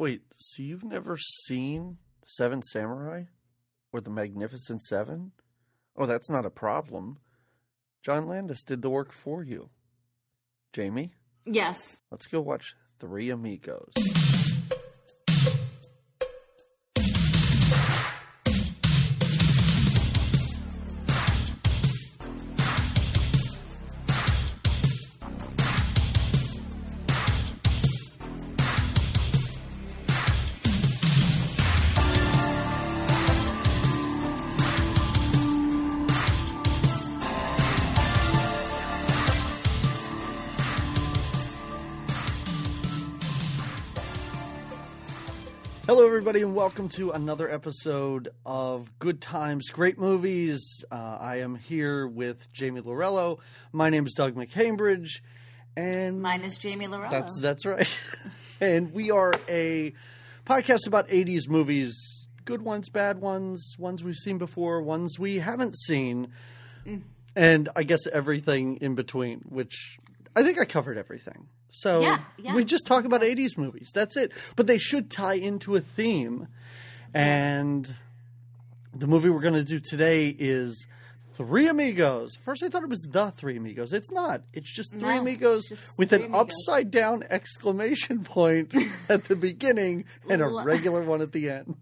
Wait, so you've never seen Seven Samurai or The Magnificent Seven? Oh, that's not a problem. John Landis did the work for you. Jamie, Yes. let's go watch Three Amigos. Welcome to another episode of Good Times, Great Movies. Uh, I am here with Jamie Lorello. My name is Doug McCambridge, and Mine is Jamie Lorello. That's that's right. and we are a podcast about 80s movies, good ones, bad ones, ones we've seen before, ones we haven't seen, and I guess everything in between, which I think I covered everything. So Yeah, yeah. we just talk about 80s movies. That's it. But they should tie into a theme. And the movie we're going to do today is Three Amigos. First, I thought it was The Three Amigos. It's not. It's just Three No, Amigos just with Three an Amigos. upside down exclamation point at the beginning and a regular one at the end.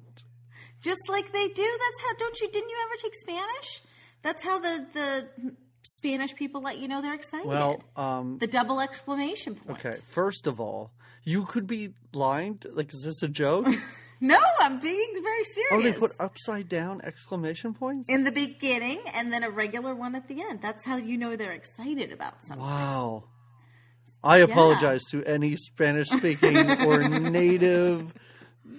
Just like they do. That's how. Don't you? Didn't you ever take Spanish? That's how the the Spanish people let you know they're excited. Well, um, the double exclamation point. okay. First of all, you could be lying. Like, is this a joke? No, I'm being very serious. oh, they put upside down exclamation points? in the beginning and then a regular one at the end. That's how you know they're excited about something. Wow. I apologize to any Spanish speaking or native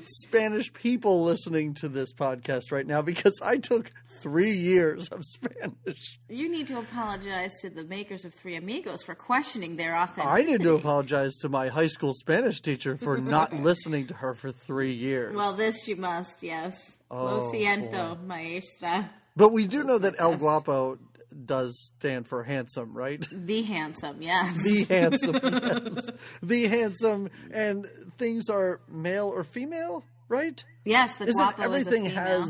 Spanish people listening to this podcast right now because I took three years of Spanish. You need to apologize to the makers of Three Amigos for questioning their authenticity. I need to apologize to my high school Spanish teacher for not listening to her for three years. Well, this you must, yes. Oh, Lo siento, maestra. but we do know that El Guapo does stand for handsome, right? The handsome, yes. The handsome, yes. the handsome, and things are male or female, right? yes, the Isn't guapo everything is has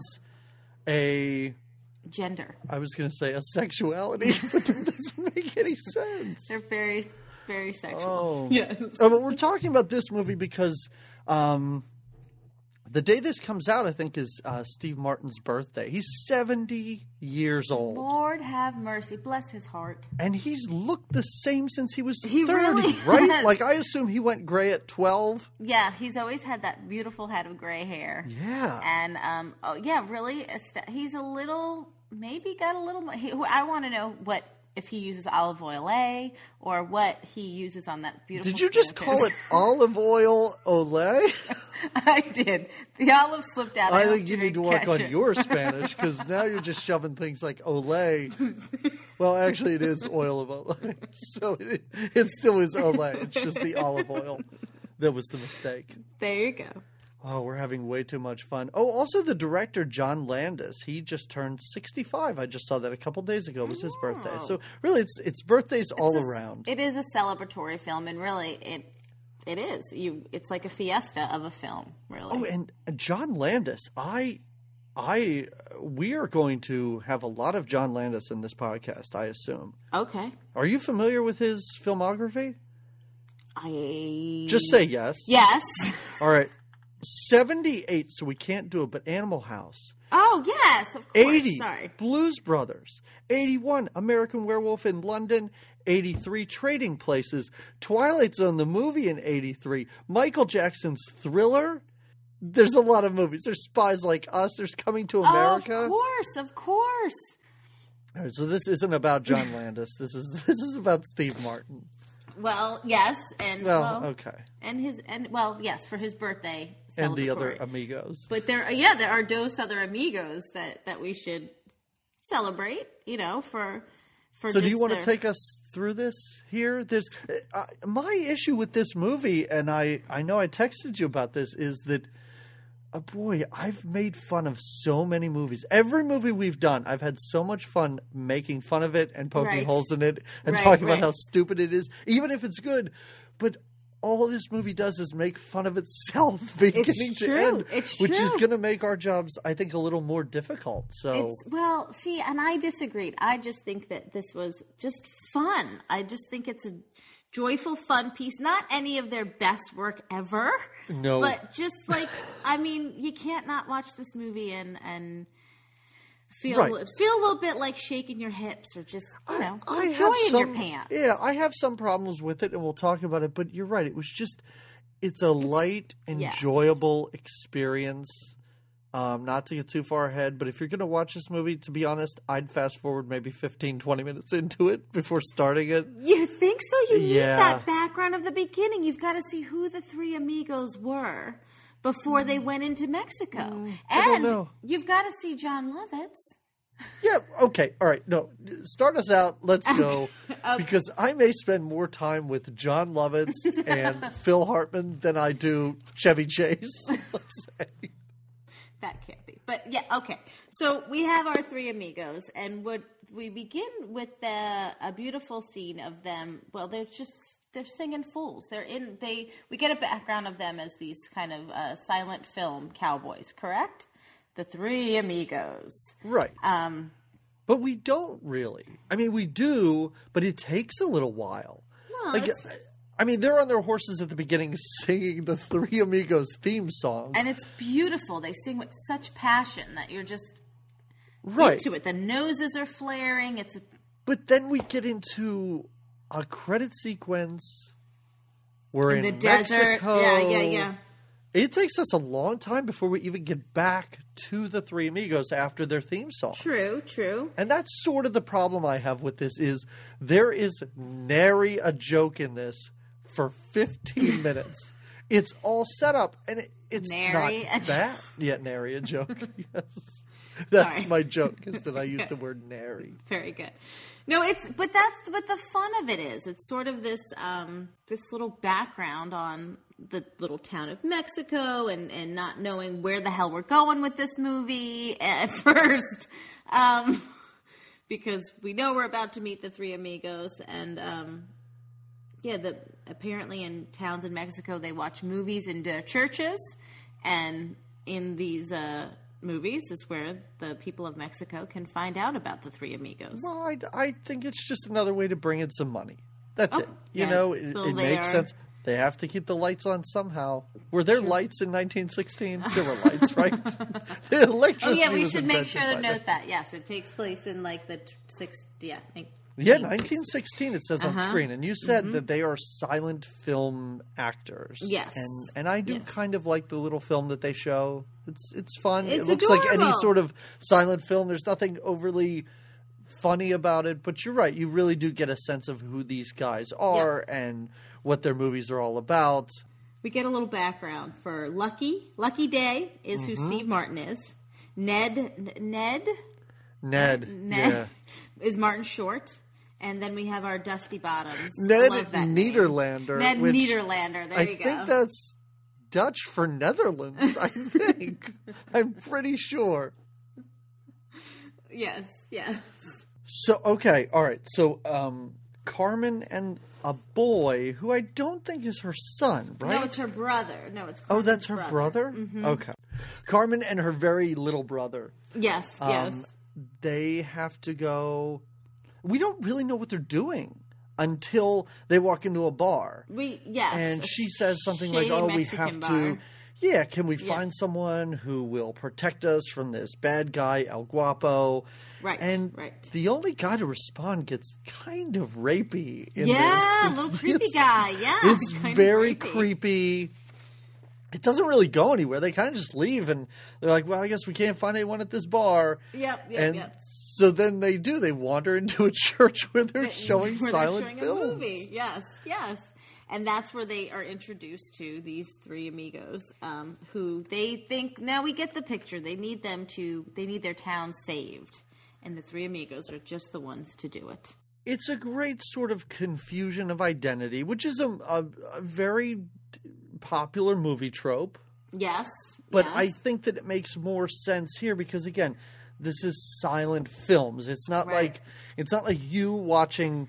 a? Gender. I was going to say a sexuality, but that doesn't make any sense. They're very, very sexual. Oh, Yes. Oh, but we're talking about this movie because um, the day this comes out, I think, is uh, Steve Martin's birthday. He's seventy years old, Lord have mercy. Bless his heart. and he's looked the same since he was He thirty, really right? has. Like I assume he went gray at twelve. Yeah, he's always had that beautiful head of gray hair. Yeah. And um, oh yeah, really, est- he's a little maybe got a little. mo- He, I want to know what if he uses olive oil A or what he uses on that beautiful. Did you just call it olive oil Olay? I did. The olive slipped out. I hope think you need to work on it. your Spanish because now you're just shoving things like Olay. Well, actually, it is oil of Olay, so it, it still is Olay. It's just the olive oil that was the mistake. There you go. Oh, we're having way too much fun. Oh, also the director John Landis, he just turned 65. I just saw that a couple days ago. It was his birthday. Oh. So really, it's it's birthdays all a- around. It is a celebratory film, and really, it it is. You, it's like a fiesta of a film, really. Oh, and John Landis, I, I, we are going to have a lot of John Landis in this podcast. I assume. okay. Are you familiar with his filmography? I Just say yes. yes. All right. 78, so we can't do it, but Animal House. Oh yes, of course. 80, Sorry. Blues Brothers. 81, American Werewolf in London. 83, Trading Places. Twilight Zone, the movie in 83. Michael Jackson's Thriller. There's a lot of movies. There's Spies Like Us. There's Coming to America. Oh, of course, of course. All right, so this isn't about John Landis. This is this is about Steve Martin. Well, yes, and Well, well, okay. and his and well, yes, for his birthday And the other amigos. But there, yeah, there are dos other amigos that that we should celebrate. You know, for for. So, do you want to take us through this here? There's uh, my issue with this movie, and I I know I texted you about this is that. Uh, boy, I've made fun of so many movies. Every movie we've done, I've had so much fun making fun of it and poking Right. holes in it and Right, talking about how stupid it is, even if it's good. But all this movie does is make fun of itself beginning to true. end, It's which is going to make our jobs, I think, a little more difficult. So It's well, see, and I disagreed. I just think that this was just fun. I just think it's a joyful, fun piece. Not any of their best work ever. No. but just like I mean, you can't not watch this movie and and feel Right. feel a little bit like shaking your hips or just you know I joy have some, your pants. Yeah, I have some problems with it, and we'll talk about it. But you're right; it was just it's a light, yes. enjoyable experience. Um, not to get too far ahead, but if you're going to watch this movie, to be honest, I'd fast forward maybe 15, 20 minutes into it before starting it. You think so? You need that background of the beginning. You've got to see who the three amigos were before they went into Mexico, Mm. And you've got to see Jon Lovitz. Yeah, okay, all right. No, start us out. Let's go. Because I may spend more time with Jon Lovitz and Phil Hartman than I do Chevy Chase. Let's say. That can't be. But yeah, okay. So we have our three amigos, and would we begin with the, a beautiful scene of them? Well, they're just they're singing fools. They're in they. We get a background of them as these kind of uh, silent film cowboys, correct? The three amigos. Right. Um, But we don't really. I mean, we do, but it takes a little while. well, Like, it's- I mean, they're on their horses at the beginning singing the Three Amigos theme song. and it's beautiful. They sing with such passion that you're just right. into it. The noses are flaring. It's a But then we get into a credit sequence. We're in, in the desert. Yeah, yeah, yeah. It takes us a long time before we even get back to the Three Amigos after their theme song. True, true. And that's sort of the problem I have with this is there is nary a joke in this for 15 minutes. It's all set up and it, it's Nary not that. Yeah, nary a joke. yes. That's Sorry. my joke is that I use the word nary. Very good. No, it's but that's what the fun of it is. It's sort of this um, this little background on the little town of Mexico and and not knowing where the hell we're going with this movie at first, um, because we know we're about to meet the three amigos and um, yeah, the apparently in towns in Mexico they watch movies in their churches, and in these uh, movies is where the people of Mexico can find out about the three amigos. Well, I, I think it's just another way to bring in some money. That's Oh, it. You yeah. know, it, Well, it makes are- sense. They have to keep the lights on somehow. Were there lights in 1916? There were lights, right? the Oh electricity yeah, we should make sure to note that. Yes, it takes place in like the t- six. Yeah, Yeah, 1916 it says on Uh-huh. screen, and you said that they are silent film actors. Yes. and and I do Yes. kind of like the little film that they show. It's it's fun. it It's looks like any sort of silent film. There's nothing overly funny about it, but you're right. You really do get a sense of who these guys are and what their movies are all about. we get a little background for Lucky. Lucky Day is Mm-hmm. who Steve Martin is. Ned Ned Ned, Ned yeah, is Martin Short. And then we have our Dusty Bottoms. Ned that name. Niederlander. Ned Niederlander. There I you go. I think that's Dutch for Netherlands. I think I'm pretty sure. yes, yes. So okay, all right. So um Carmen and a boy who I don't think is her son, right? No, it's her brother. No, it's oh, that's her brother. Mm-hmm. Okay, Carmen and her very little brother. Yes, yes. Um, they have to go. We don't really know what they're doing until they walk into a bar, we yes. and she says something like, "Oh, we have bar. to." Yeah, can we Yeah. find someone who will protect us from this bad guy El Guapo? Right, And right. the only guy to respond gets kind of rapey. In Yeah, this. little creepy It's- guy. Yeah, It's very creepy. It doesn't really go anywhere. They kind of just leave, and they're like, "Well, I guess we can't find anyone at this bar." Yep, yep, and yep. So then they do. They wander into a church where they're showing where silent they're showing films. a movie. Yes, yes. And that's where they are introduced to these three amigos, um, who they think now we get the picture. They need them to. They need their town saved, and the three amigos are just the ones to do it. It's a great sort of confusion of identity, which is a, a, a very popular movie trope. Yes, But yes. I think that it makes more sense here because again, this is silent films. It's not Right. like it's not like you watching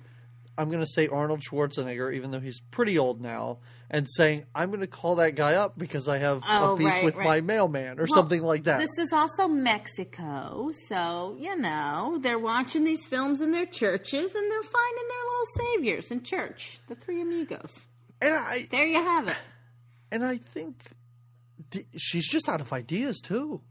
I'm going to say Arnold Schwarzenegger, even though he's pretty old now, and saying I'm going to call that guy up because I have Oh, a beef right, with right. my mailman or Well, something like that. This is also Mexico, so you know they're watching these films in their churches and they're finding their little saviors in church. The Three Amigos. and I There you have it. and I think she's just out of ideas too.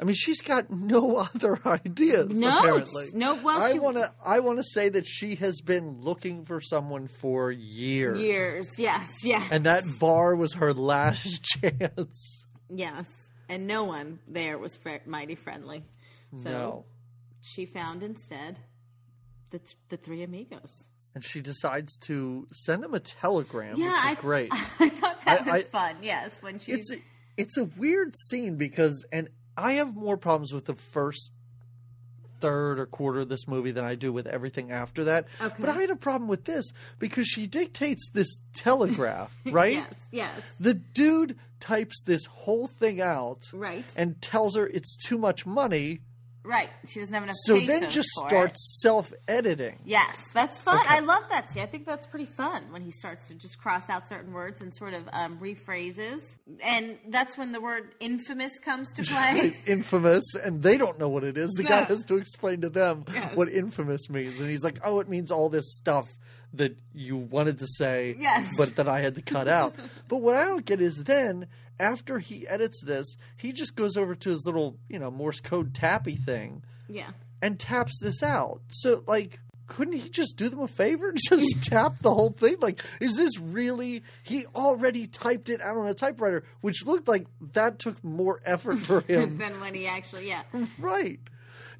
I mean, she's got no other ideas. No, apparently. no, well, I want to. I want to say that she has been looking for someone for years. Years, yes, yes, and that bar was her last chance. yes. And no one there was fr- mighty friendly. So no, she found instead the th- the Three Amigos. and she decides to send them a telegram, Yeah, which is I, great. I thought that I- was I- fun. Yes, when she it's a, it's a weird scene because and I have more problems with the first third or quarter of this movie than I do with everything after that. Okay. But I had a problem with this because she dictates this telegraph, right? yes, yes, The dude types this whole thing out right, and tells her it's too much money, right. She doesn't have enough. so then just starts self-editing. Yes, that's fun. Okay. I love that. See, I think that's pretty fun when he starts to just cross out certain words and sort of um, rephrases, and that's when the word "infamous" comes to play. infamous and they don't know what it is the guy has to explain to them Yes. what infamous means and he's like oh it means all this stuff that you wanted to say Yes. but that i had to cut out. But what i don't get is then after he edits this he just goes over to his little you know morse code tappy thing yeah, and taps this out. So like couldn't he just do them a favor and just tap the whole thing? Like is this really he already typed it out on a typewriter which looked like that took more effort for him. Than when he actually, yeah, Right.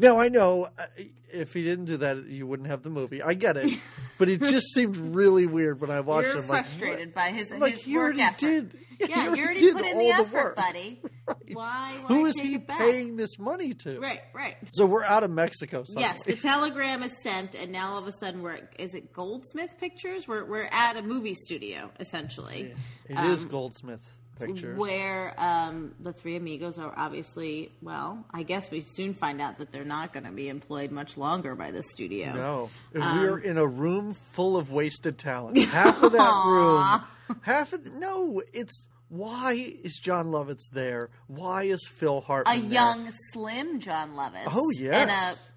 Now I know uh, if he didn't do that, you wouldn't have the movie. I get it, but it just seemed really weird when I watched you're him. Frustrated what? by his like his you work effort. did. Yeah, you already did put in all the effort, work. buddy. Right. Why? why Who is he paying this money to? Right, right. So we're out of Mexico. Suddenly. Yes, the telegram is sent, and now all of a sudden we're is it Goldsmith Pictures? We're we're at a movie studio essentially. it is Goldsmith Pictures. Where um, the three amigos are obviously, well, I guess we soon find out that they're not going to be employed much longer by the studio. No, Um, we're in a room full of wasted talent. Half of that room, half of the, no, it's why is Jon Lovitz there? Why is Phil Hart A Hartman there? young, slim Jon Lovitz. Oh, And a yes.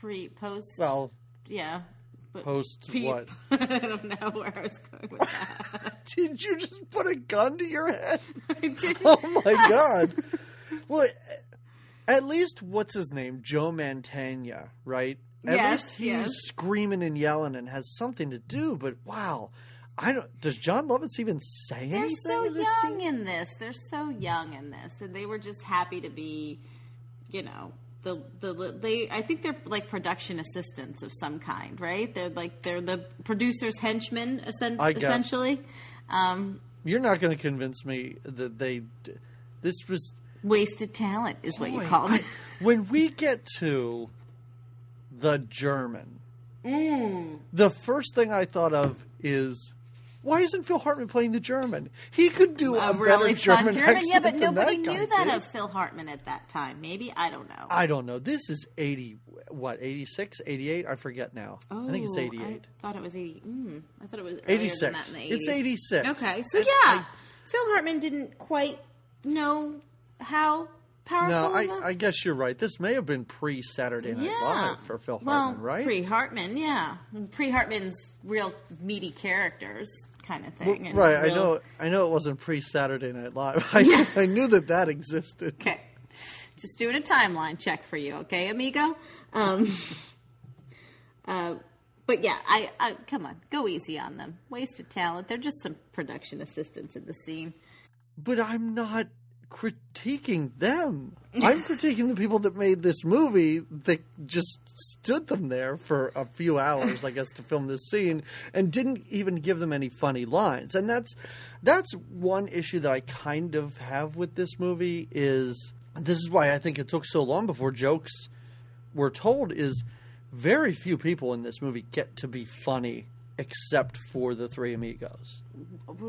pre post. well yeah. But post pre- what? I don't know where I was going with that. Did you just put a gun to your head? I didn't- Oh my god! Well, at least what's his name, Joe Mantegna, right? At Yes, least he's yes. screaming and yelling and has something to do. But wow, I don't. Does Jon Lovitz even say anything. They're anything so in young scene? in this. They're so young in this, and they were just happy to be, you know, the the they. I think they're like production assistants of some kind, right? They're like they're the producer's henchmen, essen- I guess. essentially. Um, You're not going to convince me that they. This was wasted talent is what you boy, called it. when we get to the German. Mm. The first thing I thought of is. Why isn't Phil Hartman playing the German? He could do a, A really German, German, yeah, but than nobody that knew that did. of Phil Hartman at that time. Maybe I don't know. I don't know. This is 80, what, 86, 88? I forget now. Oh, I think it's Oh, 88. I thought it was eighty. Mm, I thought it was 86. Than that in the 80s. It's 86. Okay, so yeah, I- Phil Hartman didn't quite know how powerful. No, I, I, guess you're right. This may have been pre Saturday Night yeah. Live for Phil well, Hartman, right? Pre Hartman, yeah, pre Hartman's real meaty characters kind of Well, thing. and right. I know. I know it wasn't pre Saturday Night Live. I, I knew that that existed. Okay, just doing a timeline check for you, okay, amigo. Um, uh, but yeah, I, I come on, go easy on them. Wasted talent. They're just some production assistants in the scene. But I'm not critiquing them. I'm critiquing the people that made this movie that just stood them there for a few hours, I guess, to film this scene and didn't even give them any funny lines. And that's that's one issue that I kind of have with this movie is this is why I think it took so long before jokes were told is very few people in this movie get to be funny except for the three amigos.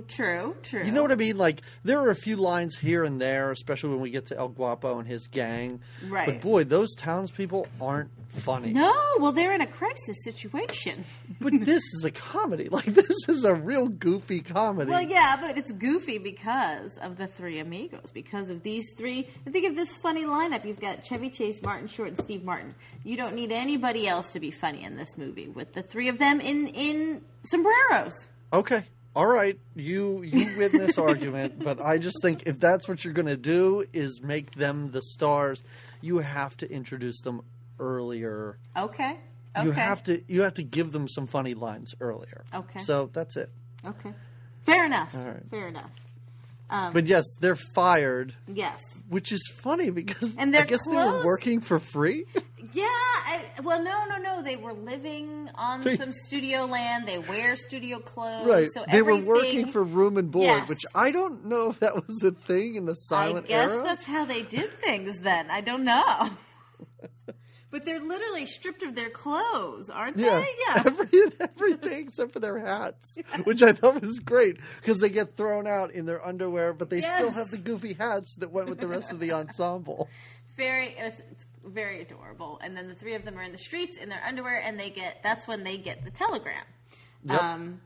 True, true. You know what I mean? Like there are a few lines here and there, especially when we get to El Guapo and his gang. Right. But boy, those townspeople aren't funny. No, well, they're in a crisis situation. But this is a comedy. Like this is a real goofy comedy. Well, yeah, but it's goofy because of the three amigos. Because of these three, think of this funny lineup. You've got Chevy Chase, Martin Short, and Steve Martin. You don't need anybody else to be funny in this movie. With the three of them in in sombreros. Okay. All right. You you win this argument, but I just think if that's what you're going to do is make them the stars, you have to introduce them earlier. Okay. Okay. You have to you have to give them some funny lines earlier. Okay. So that's it. Okay. Fair enough. All right. Fair enough. Um, but yes, they're fired, Yes. which is funny because And I guess they were working for free. Yeah. I, well, no, no, no. They were living on They- some studio land. They wear studio clothes. right. So they were working for room and board, Yes. which I don't know if that was a thing in the silent era. I guess era. that's how they did things then. I don't know. but they're literally stripped of their clothes, aren't Yeah, they? Yeah. Every, everything except for their hats, which I thought was great because they get thrown out in their underwear, but they still have the goofy hats that went with the rest of the ensemble. very it's, it's very adorable. And then the three of them are in the streets in their underwear and they get that's when they get the telegram. Yep. Um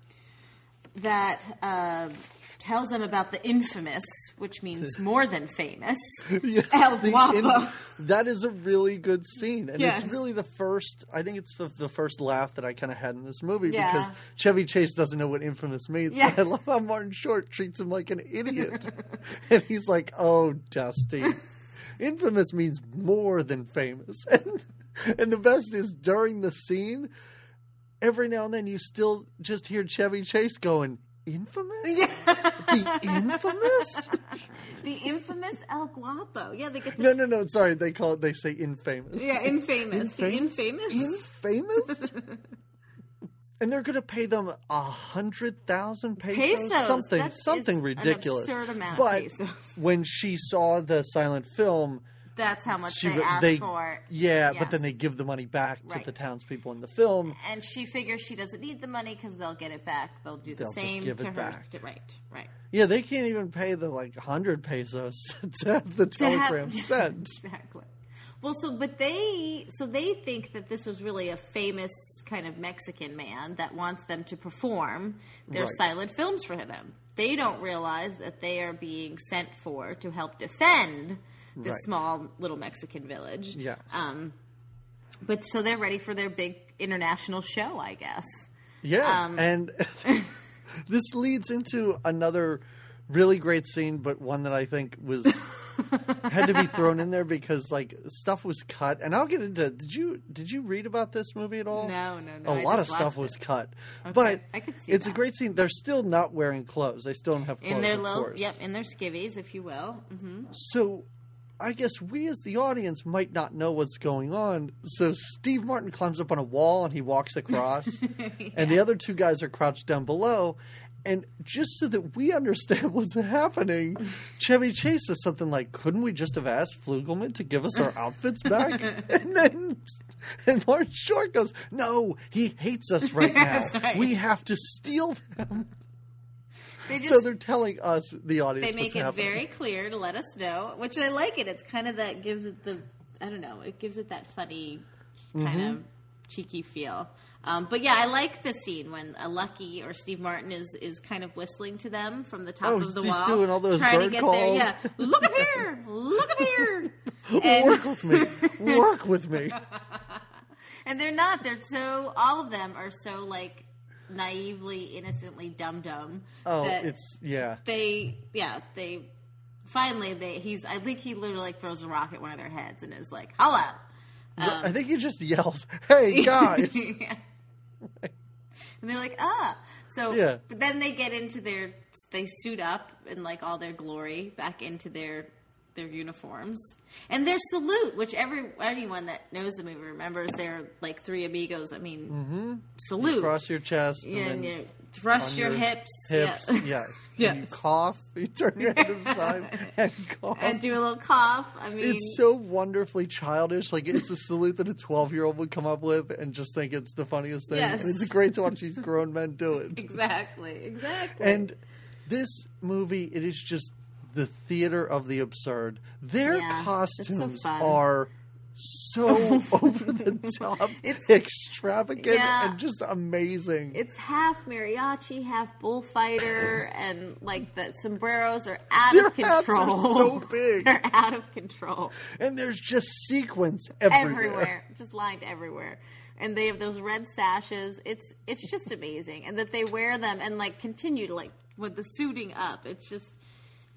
that uh, tells them about the infamous, which means more than famous. Yes, El Guapo. that is a really good scene, and Yes. it's really the first. I think it's the, the first laugh that I kind of had in this movie Yeah. because Chevy Chase doesn't know what infamous means. Yeah. But I love how Martin Short treats him like an idiot, and he's like, "Oh, Dusty, infamous means more than famous." And and the best is during the scene, every now and then you still just hear Chevy Chase going, "Infamous." The infamous? the infamous El Guapo. Yeah, they get the No, no, no. Sorry, they call it. They say infamous. Yeah, infamous. The infamous. Infamous. and they're going to pay them a hundred thousand pesos, Pesos. something, something ridiculous. absurd amount of but when she saw the silent film, That's how much she they asked they for. yeah, Yes. but then they give the money back to Right. the townspeople in the film. and she figures she doesn't need the money because they'll get it back. They'll do the They'll just same give to it her. back. right, right. Yeah, they can't even pay the like hundred pesos to have the To have- telegram sent. Exactly. Well, so but they so they think that this was really a famous kind of Mexican man that wants them to perform their Right. silent films for them. They don't realize that they are being sent for to help defend this Right. small little Mexican village. Yes. Um, but so they're ready for their big international show, I guess. Yeah, Um, and this leads into another really great scene, but one that I think was had to be thrown in there because like stuff was cut. And I'll get into. Did you did you read about this movie at all? No, no, no, A I lot of stuff watched was it. cut, Okay, but I could see it's a great scene. They're still not wearing clothes. They still don't have clothes. In their little, course. yep, in their skivvies, if you will. hmm So I guess we as the audience might not know what's going on. So Steve Martin climbs up on a wall and he walks across, and the other two guys are crouched down below. And just so that we understand what's happening, Chevy Chase says something like, "Couldn't we just have asked Flugleman to give us our outfits back?" and then and Martin Short goes, "No, he hates us right now. Right. We have to steal them." They just so they're telling us, the audience, they make it happening. very clear to let us know, which I like it. It's kind of that gives it the I don't know, it gives it that funny kind Mm-hmm. of cheeky feel. Um, but yeah, I like the scene when uh, Lucky or Steve Martin is is kind of whistling to them from the top Oh, of the he's wall, doing all those trying to get calls. there. Yeah, look up here, look up here. And- Work with me. Work with me. and they're not. They're so all of them are so like naively, innocently dumb dumb. Oh, it's yeah. they yeah they finally they he's I think he literally like throws a rock at one of their heads and is like hello. I think he just yells, "Hey guys!" Yeah. And they're like, ah. So, Yeah. but then they get into their, they suit up in like all their glory back into their their uniforms and their salute, which every anyone that knows the movie remembers. They're like three amigos. I mean, salute. Cross your chest, yeah, and you thrust on your, hips, hips. yeah. Yes. Yes. And you cough. You turn your head to the side and cough. and do a little cough. I mean, it's so wonderfully childish. Like it's a salute that a twelve-year-old would come up with and just think it's the funniest thing. Yes. And it's great to watch these grown men do it. exactly, exactly. And This movie, it is just the theater of the absurd. Their Yeah, it's so costumes are so over the top, It's- extravagant, Yeah. and just amazing. It's half mariachi, half bullfighter, and like the sombreros are out Their of control. so big. They're out of control. and there's just sequins everywhere. everywhere, just lined everywhere. And they have those red sashes. It's it's just amazing, and that they wear them and like continue to like with the suiting up. It's just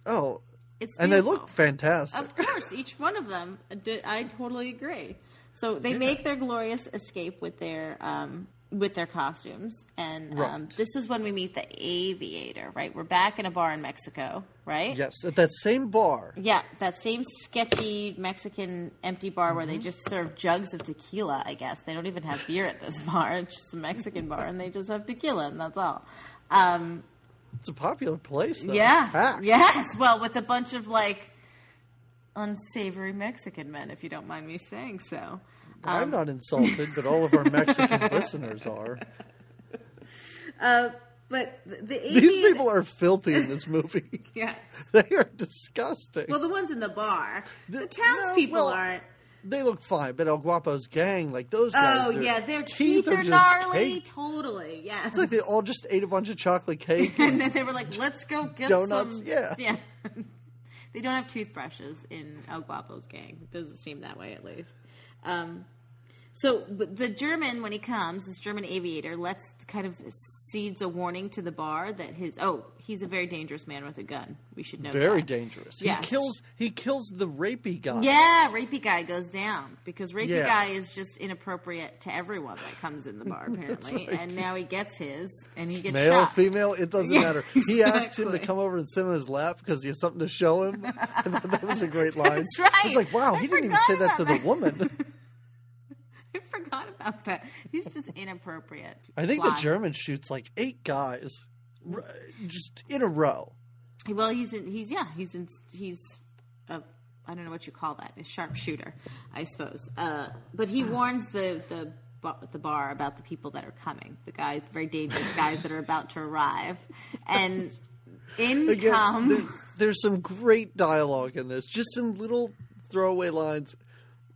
Oh, it's and they look fantastic. Of course, each one of them. I totally agree. So they make their glorious escape with their um, with their costumes, and um, this is when we meet the aviator. Right, we're back in a bar in Mexico. Right. Yes, at that same bar. Yeah, that same sketchy Mexican empty bar where Mm-hmm. they just serve jugs of tequila, I guess. They don't even have beer at this bar. It's just a Mexican bar and they just have tequila and that's all. Um, It's a popular place, though. Yeah. Yes. Well, with a bunch of like unsavory Mexican men, if you don't mind me saying so. Um, I'm not insulted, but all of our Mexican listeners are. Uh, but the, the These people are filthy in this movie. Yes. they are disgusting. Well, the ones in the bar. The, The- townspeople no, well, aren't. They look fine, but El Guapo's gang, like those guys. Oh, yeah. Their teeth, are just gnarly. cake. Totally. Yeah. It's like they all just ate a bunch of chocolate cake. and and- then they were like, "Let's go get Donuts, some." yeah. yeah. they don't have toothbrushes in El Guapo's gang. It doesn't seem that way, at least. Um, so the German, when he comes, this German aviator lets kind of seeds a warning to the bar that his oh he's a very dangerous man with a gun. We should know. very that. dangerous. Yes. He kills. He kills the rapey guy. Yeah, rapey guy goes down because rapey Yeah. guy is just inappropriate to everyone that comes in the bar apparently, right. and now he gets his and he gets Male, shot. female, it doesn't Yeah, matter. He asks him to come over and sit on his lap because he has something to show him. Thought that was a great line. That's right. He's like, wow, I he didn't even say that to about the woman. I forgot about that. He's just inappropriate. I think the German shoots like eight guys just in a row. Well, he's in, he's yeah he's in, he's a I don't know what you call that a sharpshooter I suppose. Uh, but he warns the the the bar about the people that are coming. The guys, very dangerous guys that are about to arrive, and in Again, come. there- there's some great dialogue in this. Just some little throwaway lines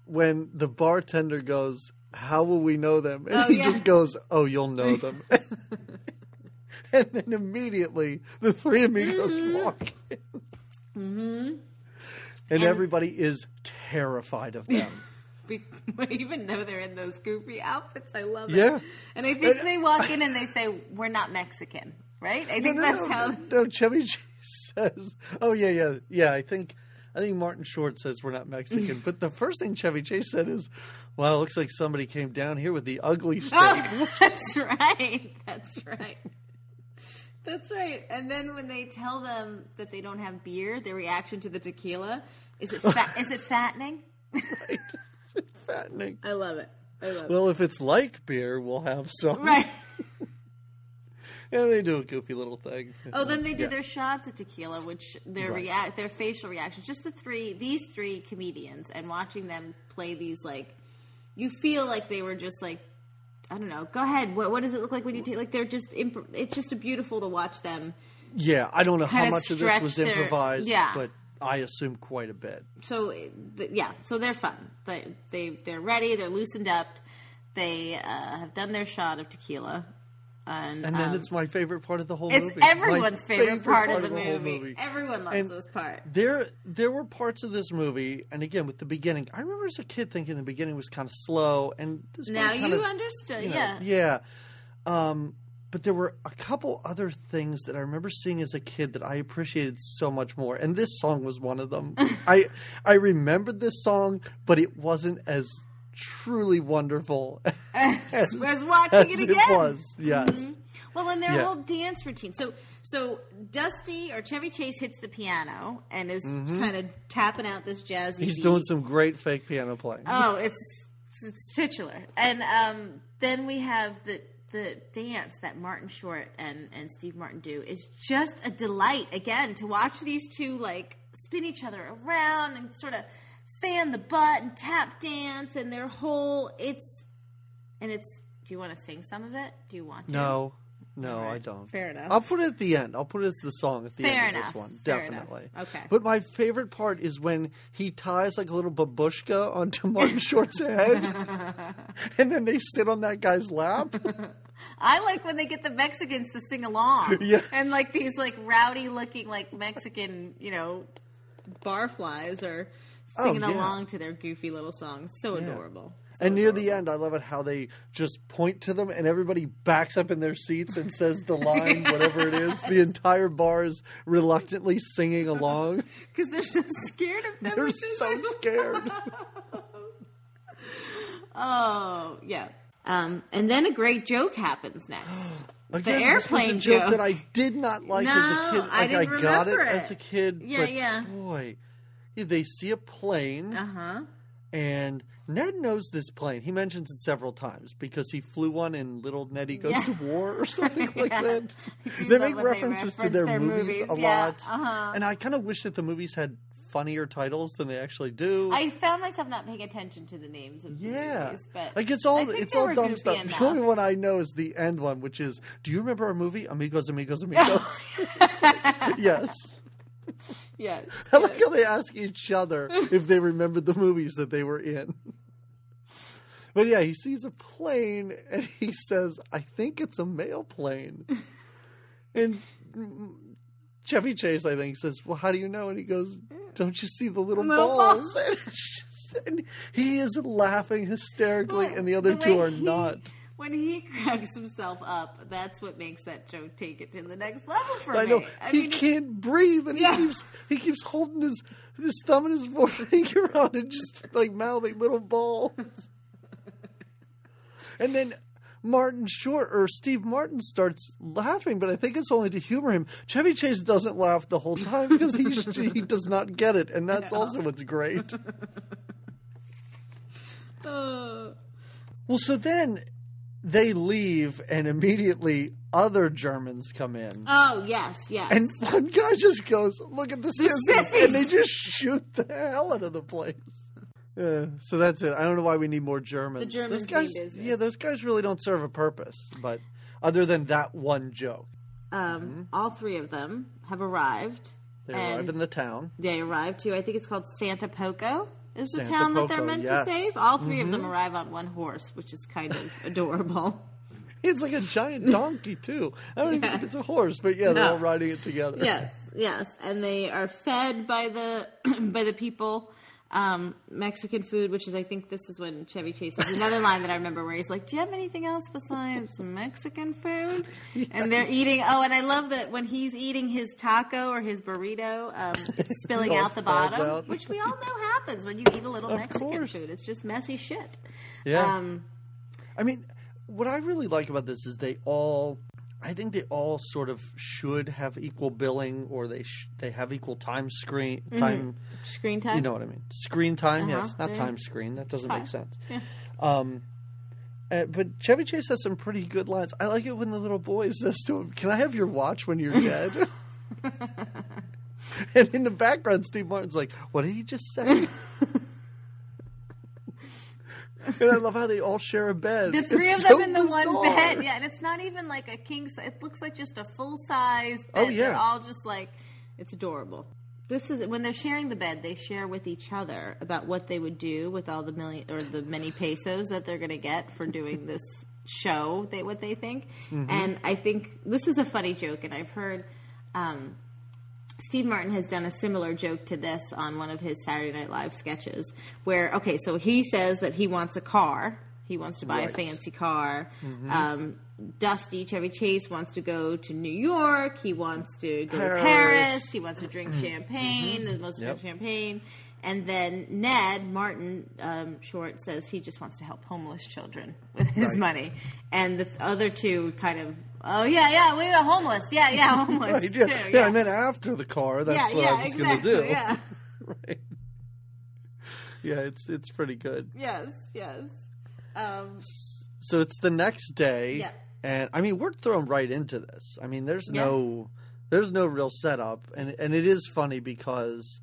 when the bartender goes, "How will we know them?" And Oh, he yeah. just goes, "Oh, you'll know them." and then immediately the three amigos Mm-hmm. walk in. And, everybody is terrified of them. Even though they're in those goofy outfits, I love Yeah. it. And I think And- they walk in and they say, "We're not Mexican." Right? I think no, that's no, how. no, no, Chevy Chase says, "Oh yeah, yeah, yeah." I think, I think Martin Short says we're not Mexican, but the first thing Chevy Chase said is, "Well, it looks like somebody came down here with the ugly stick." Oh, that's right. That's right. That's right. And then when they tell them that they don't have beer, their reaction to the tequila is it fa- is it fattening? right. It's fattening. I love it. I love Well, if it's like beer, we'll have some. it. Right. Yeah, they do a goofy little thing. Oh, then they do Yeah. their shots of tequila, which their Right. react, their facial reactions. Just the three, these three comedians, and watching them play these like, you feel like they were just like, I don't know. Go ahead. What what does it look like when you take? Like they're just. Imp- it's just beautiful to watch them. Yeah, I don't know how much of this was their- improvised, yeah. but I assume quite a bit. So th- yeah, so they're fun. They they they're ready. They're loosened up. They uh, have done their shot of tequila, and, And then um, it's my favorite part of the whole it's movie. Everyone's favorite, part, of the, whole movie. Everyone loves And this part. There, there were parts of this movie, and again with the beginning, I remember as a kid thinking the beginning was kind of slow, and this Now movie you of, understood, you know, yeah. yeah. Um, but there were a couple other things that I remember seeing as a kid that I appreciated so much more, and this song was one of them. I I remembered this song, but it wasn't as truly wonderful as, As watching as it again. Mm-hmm. was. Yes. Well, and their Yeah. whole dance routine. So, so Dusty or Chevy Chase hits the piano and is kind of tapping out this jazzy. Mm-hmm. He's beat. doing some great fake piano playing. Oh, it's it's titular. And um, then we have the the dance that Martin Short and and Steve Martin do is just a delight again to watch these two like spin each other around and sort of fan the butt and tap dance and their whole it's and it's do you want to sing some of it? Do you want to? no, No, All I don't. Fair enough. I'll put it at the end. I'll put it as the song at the Fair end of this one. Fair enough. Definitely. Okay. But my favorite part is when he ties like a little babushka onto Martin Short's head, and then they sit on that guy's lap. I like when they get the Mexicans to sing along. Yeah. And like these like rowdy looking like Mexican, you know, barflies Oh, singing yeah. along to their goofy little songs. So adorable. So And near adorable. the end, I love it how they just point to them, and everybody backs up in their seats and says the line, whatever it is. The entire bar is reluctantly singing along. Because they're so scared of them. They're so scared. Oh, yeah. Um, and then a great joke happens next. Again, airplane this was a joke joke. that I did not like as a kid. I Like I, didn't got it remember as a kid. Yeah, but yeah. Boy, yeah, they see a plane, Uh huh. and Ned knows this plane. He mentions it several times because he flew one in Little Nettie Goes Yeah. to War or something like Yeah. that. They make when they references to their, their movies, movies, a yeah, lot, uh-huh. and I kind of wish that the movies had funnier titles than they actually do. I found myself not paying attention to the names of the yeah, movies, but like it's all it's all dumb stuff. enough. The only one I know is the end one, which is, "Do you remember our movie Amigos, Amigos, Amigos?" yes. Yes. I like how they ask each other if they remembered the movies that they were in. But yeah, he sees a plane and he says, "I think it's a mail plane." And Chevy Chase, I think, says, "Well, how do you know?" And he goes, "Don't you see the little Little balls?" And, just- and he is laughing hysterically, Well, and the other the two are he- not. When he cracks himself up, that's what makes that joke take it to the next level for I me. know I he mean, can't breathe, and Yeah. he keeps he keeps holding his his thumb and his forefinger out and just like mouthing little balls. and then Martin Short or Steve Martin starts laughing, but I think it's only to humor him. Chevy Chase doesn't laugh the whole time because he he does not get it, and that's also what's great. uh, Well, so then they leave, and immediately other Germans come in. oh yes, yes. And one guy just goes, "Look at the, sissies," sissies! and they just shoot the hell out of the place. Yeah, so that's it. I don't know why we need more Germans. The Germans those guys, mean yeah, those guys really don't serve a purpose. But other than that one joke, um, all three of them have arrived. they and arrive in the town. They arrive to, I think it's called Santa Poco, is the Santa town that they're meant yes. to save. All 3 of them mm-hmm. arrive on one horse, which is kind of adorable. It's like a giant donkey too. I don't even think it's a horse, but yeah, they're No. all riding it together. yes, yes, and they are fed by the by the people um, Mexican food, which is I think this is when Chevy Chase has another line that I remember where he's like, "Do you have anything else besides Mexican food?" And they're eating. Oh, and I love that when he's eating his taco or his burrito, um, it's spilling out the bottom, out. which we all know happens when you eat a little Of Mexican course. food. It's just messy shit. Yeah. Um, I mean, what I really like about this is they all. I think they all sort of should have equal billing, or they sh- they have equal time screen time. screen time. You know what I mean? Screen time, Uh-huh, yes, not yeah. time screen. That doesn't make sense. Yeah. Um, uh, but Chevy Chase has some pretty good lines. I like it when the little boy says to him, "Can I have your watch when you're dead?" and in the background, Steve Martin's like, "What did he just say?" and I love how they all share a bed. The three It's of them so in the one bed, yeah, and it's not even like a king. si- It looks like just a full size bed. Oh, yeah. They're all just like it's adorable. This is when they're sharing the bed. They share with each other about what they would do with all the million or the many pesos that they're going to get for doing this show. They what they think, Mm-hmm. and I think this is a funny joke, and I've heard. Um, Steve Martin has done a similar joke to this on one of his Saturday Night Live sketches, where okay, so he says that he wants a car, he wants to buy a fancy car. Um, Dusty Chevy Chase wants to go to New York. He wants to go Paris. to Paris. He wants to drink champagne, the most Yep. champagne. And then Ned Martin um, Short says he just wants to help homeless children with his Right. money, and the other two kind of, oh yeah, yeah, we were homeless, yeah, yeah, homeless Right, yeah, too, yeah, I meant after the car. That's yeah, what yeah, I was exactly, going to do. Yeah. right. Yeah, it's it's pretty good. Yes, yes. Um, So it's the next day, Yeah. and I mean we're thrown right into this. I mean, there's Yeah. no there's no real setup, and and it is funny because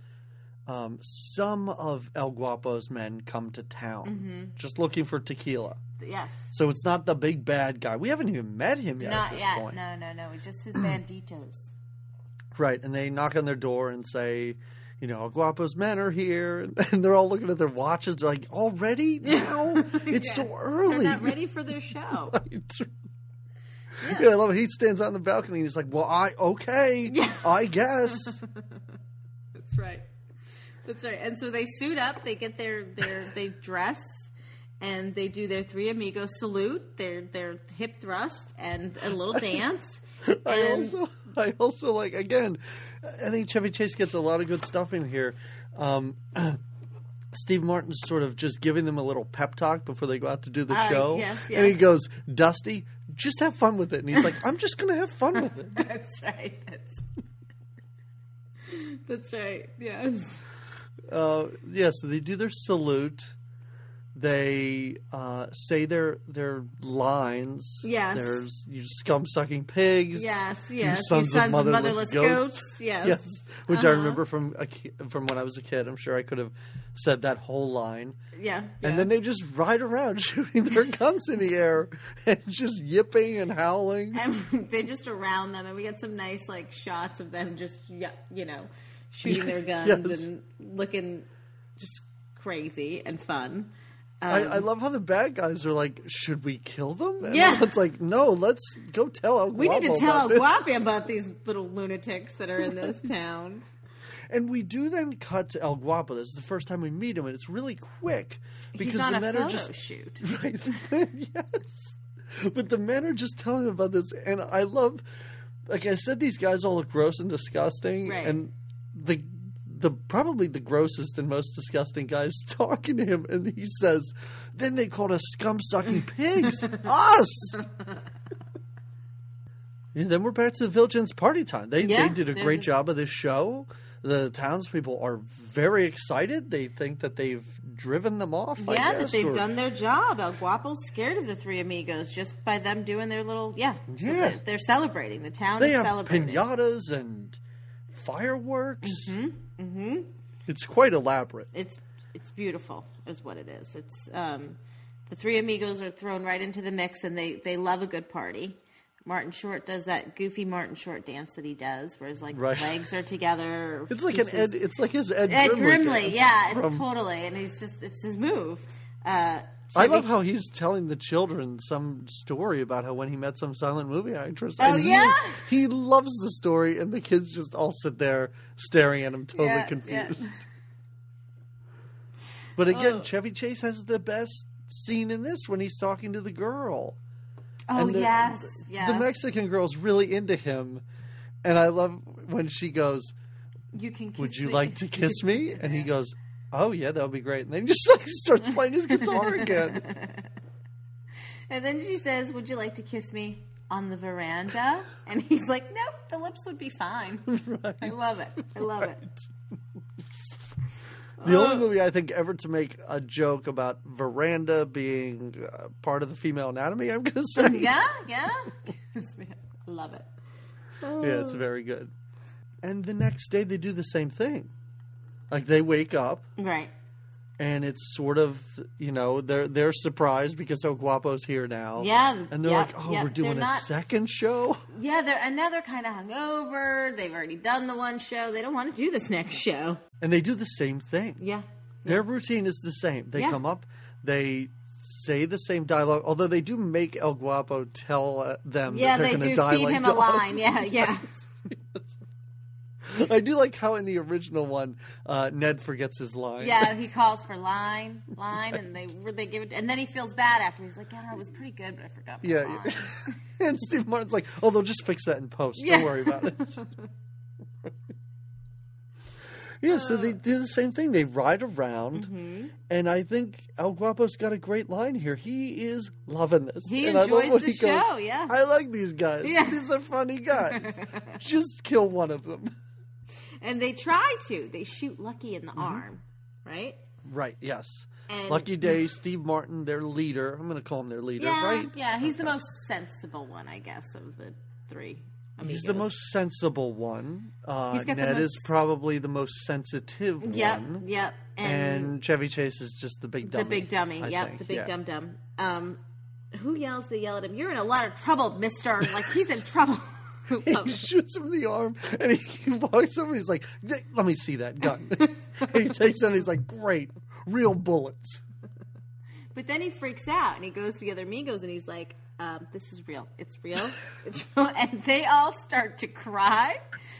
um, some of El Guapo's men come to town Mm-hmm. just looking for tequila. Yes. So it's not the big bad guy. We haven't even met him yet at Not this yet. point. No, no, no. It's just his banditos. Right, and they knock on their door and say, you know, El Guapo's men are here, and they're all looking at their watches. They're like, already now? It's so early. They're not ready for their show. Right. Yeah. I love it. He stands out on the balcony and he's like, "Well, I okay, Yeah. I guess." That's right. That's right. And so they suit up. They get their their they dress, and they do their three amigos salute, their their hip thrust, and a little dance. I And- also, I also like again. I think Chevy Chase gets a lot of good stuff in here. Um, Steve Martin's sort of just giving them a little pep talk before they go out to do the Uh, show, yes, and he goes, "Dusty, just have fun with it." And he's like, "I'm just going to have fun with it." That's right. That's, that's right. Yes. Uh, yeah, so they do their salute. They uh, say their their lines. Yes. There's you scum sucking pigs. Yes. You Yes. sons, of motherless, goats. Yes. Yes, which I Uh-huh. remember from a, from when I was a kid. I'm sure I could have said that whole line. Yeah. And yeah. then they just ride around shooting their guns in the air and just yipping and howling. and they just around them, and we get some nice like shots of them just you know shooting their guns Yes. and looking just crazy and fun. I, I um, love how the bad guys are like, "Should we kill them?" And Yeah. it's like, "No, let's go tell El Guapo We need to Guapo tell about this." Guapi about these little lunatics that are in this town. And we do then cut to El Guapo. This is the first time we meet him, and it's really quick because the men are just shoot. right. yes, but the men are just telling him about this, and I love. Like I said, these guys all look gross and disgusting, Right. and the the probably the grossest and most disgusting guys talking to him, and he says, "Then they called us scum sucking pigs, us." And then we're back to the Villagins party time. They Yeah, they did a great job of this show. The townspeople are very excited. They think that they've driven them off. Yeah, that they've or- done their job. El Guapo's scared of the three amigos just by them doing their little yeah. So Yeah. they're, they're celebrating. The town They is have celebrating. pinatas and fireworks. Mm-hmm. Mm-hmm. It's quite elaborate. It's it's beautiful, is what it is. It's um, the three amigos are thrown right into the mix, and they they love a good party. Martin Short does that goofy Martin Short dance that he does, where his like Right. legs are together. It's like an Ed. It's like his Ed, Ed Grimley. Grimley, yeah, it's from- totally, and he's just it's his move. Uh, I Chevy- love how he's telling the children some story about how when he met some silent movie actress. Oh, and he yeah? is- he loves the story, and the kids just all sit there staring at him, totally Yeah, confused. yeah. But again, Oh. Chevy Chase has the best scene in this when he's talking to the girl. Oh And the, yes, the- yes. The Mexican girl's really into him, and I love when she goes, you can. Kiss "Would you me. like to kiss me?" And he goes, "Oh yeah, that would be great." And then he just like starts playing his guitar again. And then she says, "Would you like to kiss me on the veranda?" And he's like, "Nope, the lips would be fine." right. I love it. I love it. The Oh. only movie I think ever to make a joke about veranda being uh, part of the female anatomy, I'm going to say. Yeah, yeah. Love it. Yeah, it's very good. And the next day they do the same thing. Like they wake up Right. and it's sort of you know they're they're surprised because El Guapo's here now. Yeah, and they're yep, like, oh, yep, we're doing they're a not- second show. Yeah, they're and now they're kind of hungover. They've already done the one show. They don't want to do this next show. And they do the same thing. Yeah. Their routine is the same. They Yeah. come up, they say the same dialogue, although they do make El Guapo tell uh, them Yeah, that they're they going to do die feed like him dogs. a line. Yeah, yeah. I do like how in the original one, uh, Ned forgets his line. Yeah, he calls for line, line, and they they give it, and then he feels bad after. He's like, "Yeah, it was pretty good, but I forgot." My Yeah. line." and Steve Martin's like, oh, they'll just fix that in post. Yeah. Don't worry about it. yeah, so Uh. they do the same thing. They ride around, Mm-hmm. and I think El Guapo's got a great line here. He is loving this. He and I love enjoys the he goes, show, yeah. I like these guys. Yeah. These are funny guys. just kill one of them. And they try to. They shoot Lucky in the arm, right? Right, yes. And- Lucky Day, Steve Martin, their leader. I'm going to call him their leader, Yeah, right? yeah. He's the most sensible one, I guess, of the three. He's the most sensible one. Uh, He's got the Ned is probably the most sensitive Yep, one. yep. And Chevy Chase is just the big dummy. the big dummy. I yep, think. the big Yeah. dum dum. Um, who yells? They yell at him. You're in a lot of trouble, Mister. Like he's in trouble. He shoots him in the arm, and he walks over. and He's like, "Let me see that gun." and he takes it. and He's like, "Great, real bullets." But then he freaks out and he goes to the other amigos and he's like, um, "This is real. It's real. It's real." And they all start to cry,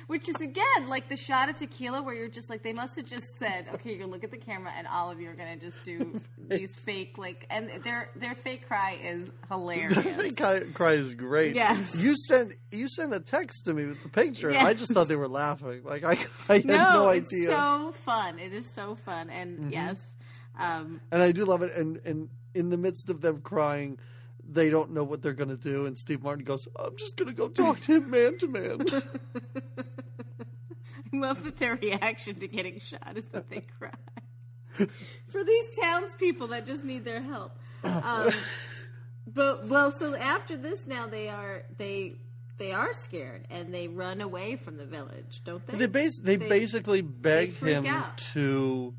which is again like the shot of tequila where you're just like, they must have just said, "Okay, you're gonna look at the camera and all of you are gonna just do these fake like," and their their fake cry is hilarious. Think I, cry is great. Yes. You sent you sent a text to me with the picture. and I just thought they were laughing. Like I, I had no, idea. no, it's so fun. It is so fun, and yes, um, and I do love it. And and in the midst of them crying, they don't know what they're going to do. And Steve Martin goes, "I'm just going to go talk to him man to man." I love that their reaction to getting shot is that they cry. For these townspeople that just need their help. Um, but well, so after this, now they are they they are scared and they run away from the village, don't they? They bas- they, They- basically beg freak him out. to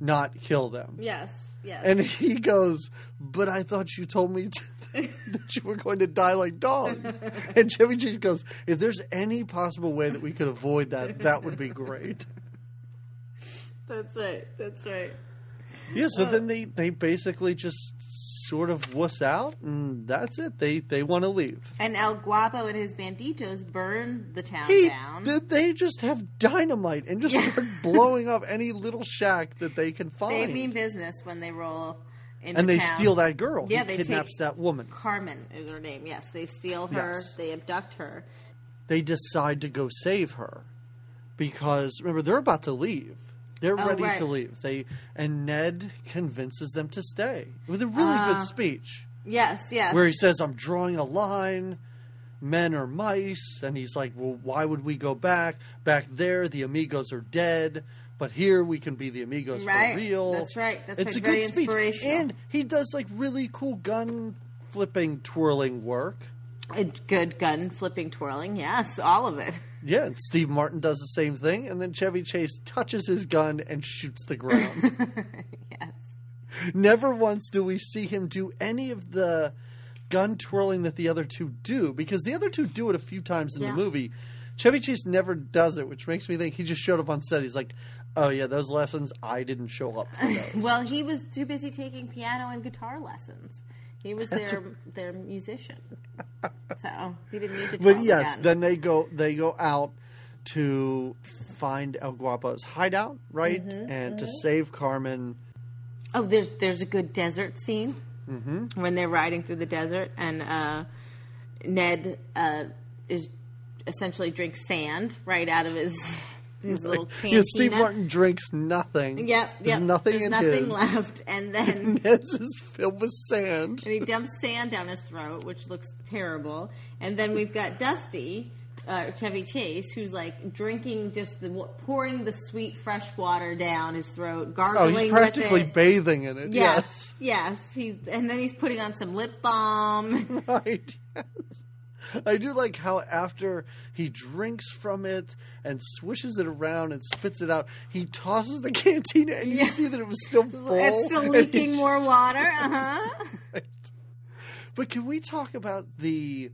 not kill them. yes, yes. And he goes, "But I thought you told me to, that you were going to die like dogs." and Chevy Chase goes, "If there's any possible way that we could avoid that, that would be great." that's right. That's right. Yeah. So uh, then they they basically just sort of wuss out, and that's it. They they want to leave. And El Guapo and his banditos burn the town He, down. they, they just have dynamite and just start blowing up any little shack that they can find. they mean business when they roll and they town. steal that girl. Yeah, he they kidnaps that woman. Carmen is her name. Yes, they steal her. Yes. They abduct her. they decide to go save her because remember they're about to leave. They're Oh, ready right. to leave. They and Ned convinces them to stay with a really Ah. good speech Yes, yes. where he says, "I'm drawing a line. Men are mice," and he's like, "Well, why would we go back? Back there, the amigos are dead." But here we can be the amigos Right. for real. That's right. That's it's right. a Very good speech, inspirational. and he does like really cool gun flipping, twirling work. A good gun flipping, twirling. Yes, all of it. Yeah, and Steve Martin does the same thing, and then Chevy Chase touches his gun and shoots the ground. Yes. Never once do we see him do any of the gun twirling that the other two do, because the other two do it a few times in Yeah. the movie. Chevy Chase never does it, which makes me think he just showed up on set. He's like, "Oh yeah, those lessons I didn't show up for those." Well, he was too busy taking piano and guitar lessons. He was their their musician, so he didn't need to. but yes, gun. then they go they go out to find El Guapo's hideout, right, Mm-hmm, and to save Carmen. Oh, there's there's a good desert scene mm-hmm. when they're riding through the desert, and uh, Ned uh, is essentially drinks sand right out of his his little cantina. Yeah, Steve Martin drinks nothing. Yep, There's nothing There's in nothing his. left, and then Ned's is filled with sand. and he dumps sand down his throat, which looks terrible. And then we've got Dusty, uh, Chevy Chase, who's like drinking just the pouring the sweet fresh water down his throat, gargling. Oh, he's practically bathing in it. Yes, yes. He and then he's putting on some lip balm. right. Yes. I do like how after he drinks from it and swishes it around and spits it out, he tosses the cantina and you see that it was still full. it's still leaking more water. Uh huh. But can we talk about the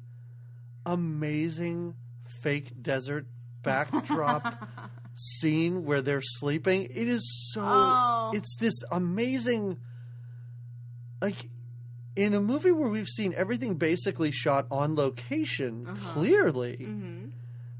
amazing fake desert backdrop scene where they're sleeping? It is so. Oh. It's this amazing. Like in a movie where we've seen everything basically shot on location, Uh-huh. clearly. Mm-hmm.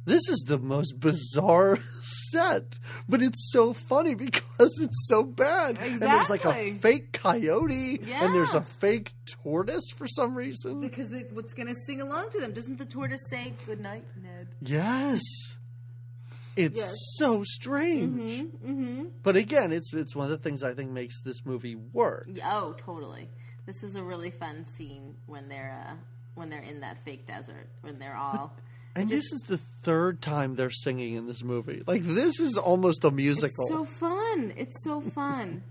This is the most bizarre set, but it's so funny because it's so bad. And there's like a fake coyote, and there's a fake tortoise for some reason. Because the, what's going to sing along to them? Doesn't the tortoise say "Good night, Ned"? Yes, it's Yes. so strange. Mm-hmm. But again, it's it's one of the things I think makes this movie work. Oh, totally. This is a really fun scene when they're uh, when they're in that fake desert when they're all. And It this is the third time they're singing in this movie. Like this is almost a musical. It's so fun. It's so fun.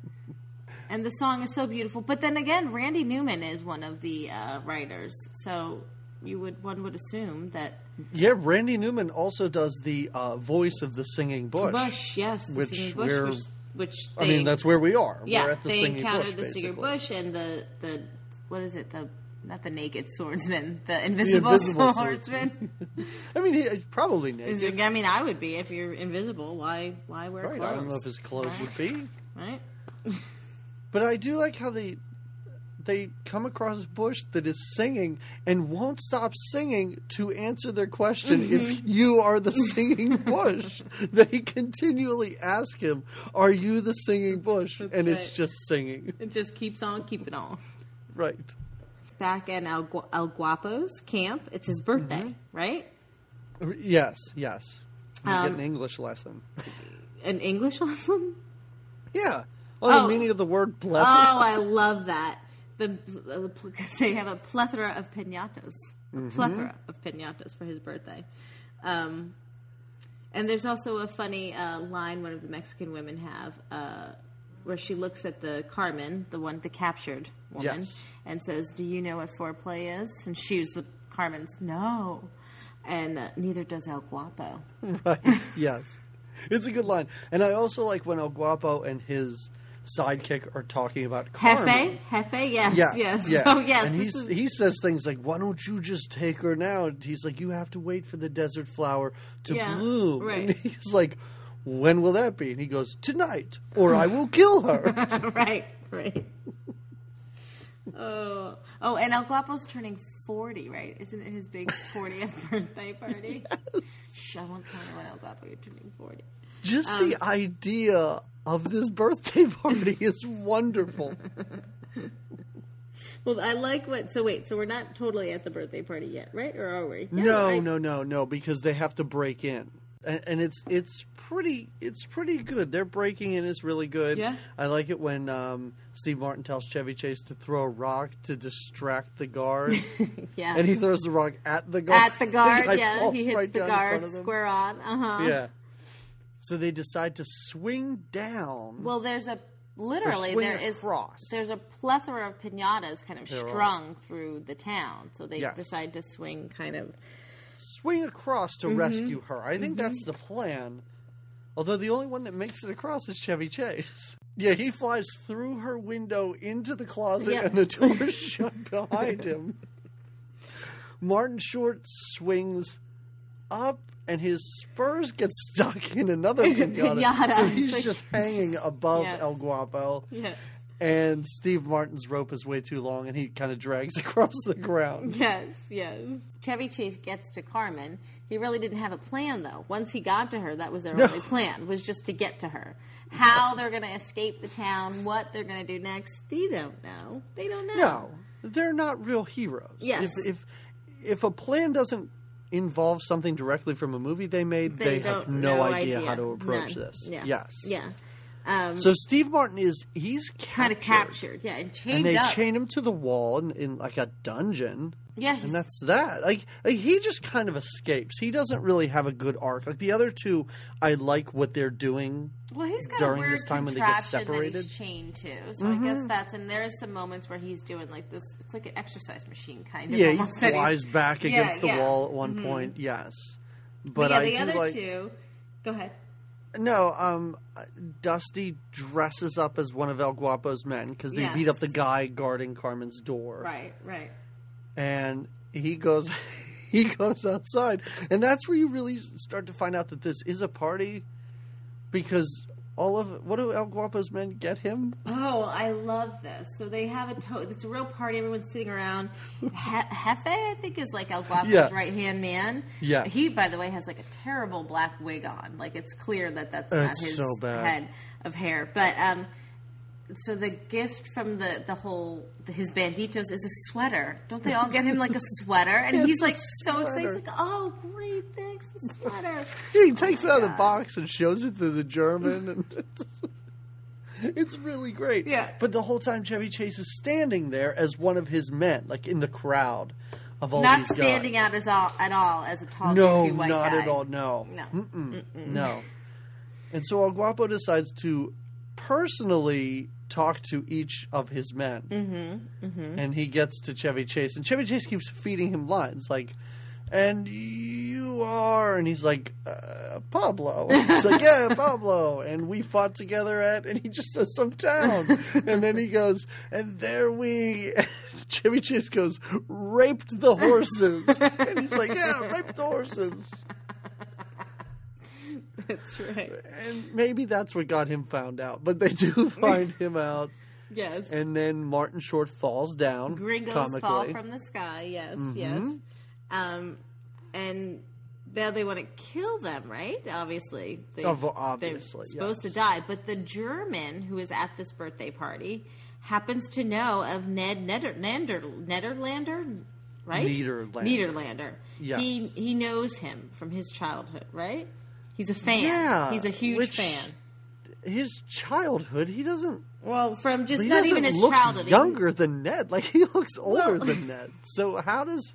and the song is so beautiful. But then again, Randy Newman is one of the uh, writers. So you would one would assume that Yeah, Randy Newman also does the uh, voice of the singing bush. Bush, yes, Which singing bush, we're- which, which I mean, that's where we are. yeah, We're at the they singing encountered bush, the singer bush and the the what is it the not the naked swordsman, the invisible, invisible swordsman. I mean, he, he's probably naked. I mean, I would be if you're invisible. Why why wear Right, clothes? I don't know if his clothes would be, right. but I do like how they they come across a bush that is singing and won't stop singing to answer their question Mm-hmm. if you are the singing bush. they continually ask him, "Are you the singing bush?" and it's just singing. It just keeps on keeping on. Right. Back in El, Gu- El Guapo's camp, it's his birthday, Mm-hmm. right? Yes, yes. You Um, get an English lesson. An English lesson. Yeah. Oh, Oh. the meaning of the word blessed. Oh. I love that. The, the they have a plethora of pinatas, a Mm-hmm. plethora of pinatas for his birthday. Um, and there's also a funny uh, line one of the Mexican women have, uh, where she looks at the Carmen, the one, the captured woman, Yes. and says, "Do you know what foreplay is?" And she's the Carmen's, "No," and uh, neither does El Guapo. Right. yes. It's a good line. And I also like when El Guapo and his sidekick are talking about Carmen. Hefe, Jefe, yes, Yes, yes. yeah. So yes, and he's, he says things like, "Why don't you just take her now?" And he's like, "You have to wait for the desert flower to Yeah, bloom." right. And he's like, "When will that be?" And he goes, "Tonight, or I will kill her." right, right. oh, oh, and El Guapo's turning forty, right? Isn't it his big fortieth birthday party? Shh, I won't tell anyone El Guapo you're turning forty. Just Um, the idea of this birthday party is wonderful. Well, I like what. So wait, so we're not totally at the birthday party yet, right? Or are we? Yeah, No, I- no, no, no, because they have to break in, and, and it's it's pretty it's pretty good. Their breaking in is really good. Yeah. I like it when um, Steve Martin tells Chevy Chase to throw a rock to distract the guard, Yeah. and he throws the rock at the guard. at the guard, yeah, he hits right the down in front guard square on. Uh huh. Yeah. So they decide to swing down. Well, there's a literally there is across. there's a plethora of pinatas kind of There are. strung through the town, so they Yes. decide to swing kind of. swing across Mm-hmm. to rescue her. I think that's the plan. Although the only one that makes it across is Chevy Chase. Yeah, he flies through her window into the closet Yep. and the door is shut behind him. Martin Short swings up and his spurs get stuck in another pinata. Pinata. So he's like- just hanging above Yeah. El Guapo. Yeah. And Steve Martin's rope is way too long and he kind of drags across the ground. Yes, yes. Chevy Chase gets to Carmen. He really didn't have a plan, though. Once he got to her, that was their No. only plan, was just to get to her. How they're going to escape the town, what they're going to do next, they don't know. They don't know. No, they're not real heroes. Yes. If if, if a plan doesn't involve something directly from a movie they made, they, have don't- no, idea, how to None. approach this. Yeah. Yes. Yeah. Um, So Steve Martin is he's kind of captured, captured. Yeah, and chained and they up. chain him to the wall in, in like a dungeon. Yeah, And that's that. Like, like he just kind of escapes. He doesn't really have a good arc. Like the other two, I like what they're doing. Well, he's got during a weird this time when they get contraption that he's chained to. So I guess that's and there's some moments where he's doing like this. It's like an exercise machine kind of. Yeah, he flies back Yeah, against the yeah. wall at one point. Yes, But, but, yeah, I the do other like. two. Go ahead. No, um, Dusty dresses up as one of El Guapo's men because they Yes. beat up the guy guarding Carmen's door, Right, right. And he goes, he goes outside, and that's where you really start to find out that this is a party, because all of what do El Guapo's men get him? Oh, I love this. So they have a to- it's a real party. Everyone's sitting around. He- Jefe, I think, is like El Guapo's right hand man. Yeah, He, by the way, has like a terrible black wig on. Like it's clear that that's not his so bad. head of hair. But um, so the gift from the the whole his banditos is a sweater. Don't they all get him like a sweater? And he's like so excited. He's like, oh, great, thanks, the sweater. He takes my it out of the box and shows it to the German, and it's, it's really great. Yeah. But the whole time, Chevy Chase is standing there as one of his men, like in the crowd of all Not these standing guys. out as all at all as a tall, No, not guy. at all. No, No. Mm-mm. no. And so El Guapo decides to personally talk to each of his men. Mm-hmm. And he gets to Chevy Chase, and Chevy Chase keeps feeding him lines like, and you are, and he's like, uh, Pablo. He's like, yeah, Pablo. And we fought together at, and he just says some town. And then he goes, and there we, Chevy Chase goes, raped the horses. And he's like, yeah, raped the horses. That's right. And maybe that's what got him found out. But they do find him out. Yes. And then Martin Short falls down. Gringos comically. fall from the sky. Yes, yes. Um, and now they want to kill them, right? Obviously, they, they're supposed yes. to die. But the German who is at this birthday party happens to know of Ned Neder, Neder, Nederlander, right? Nederlander. Nederlander. Yes. He he knows him from his childhood, right? He's a fan. Yeah, he's a huge which- fan. His childhood, he doesn't. Well, from just not even his look childhood. he- younger than Ned. Like he looks older Well- than Ned. So how does?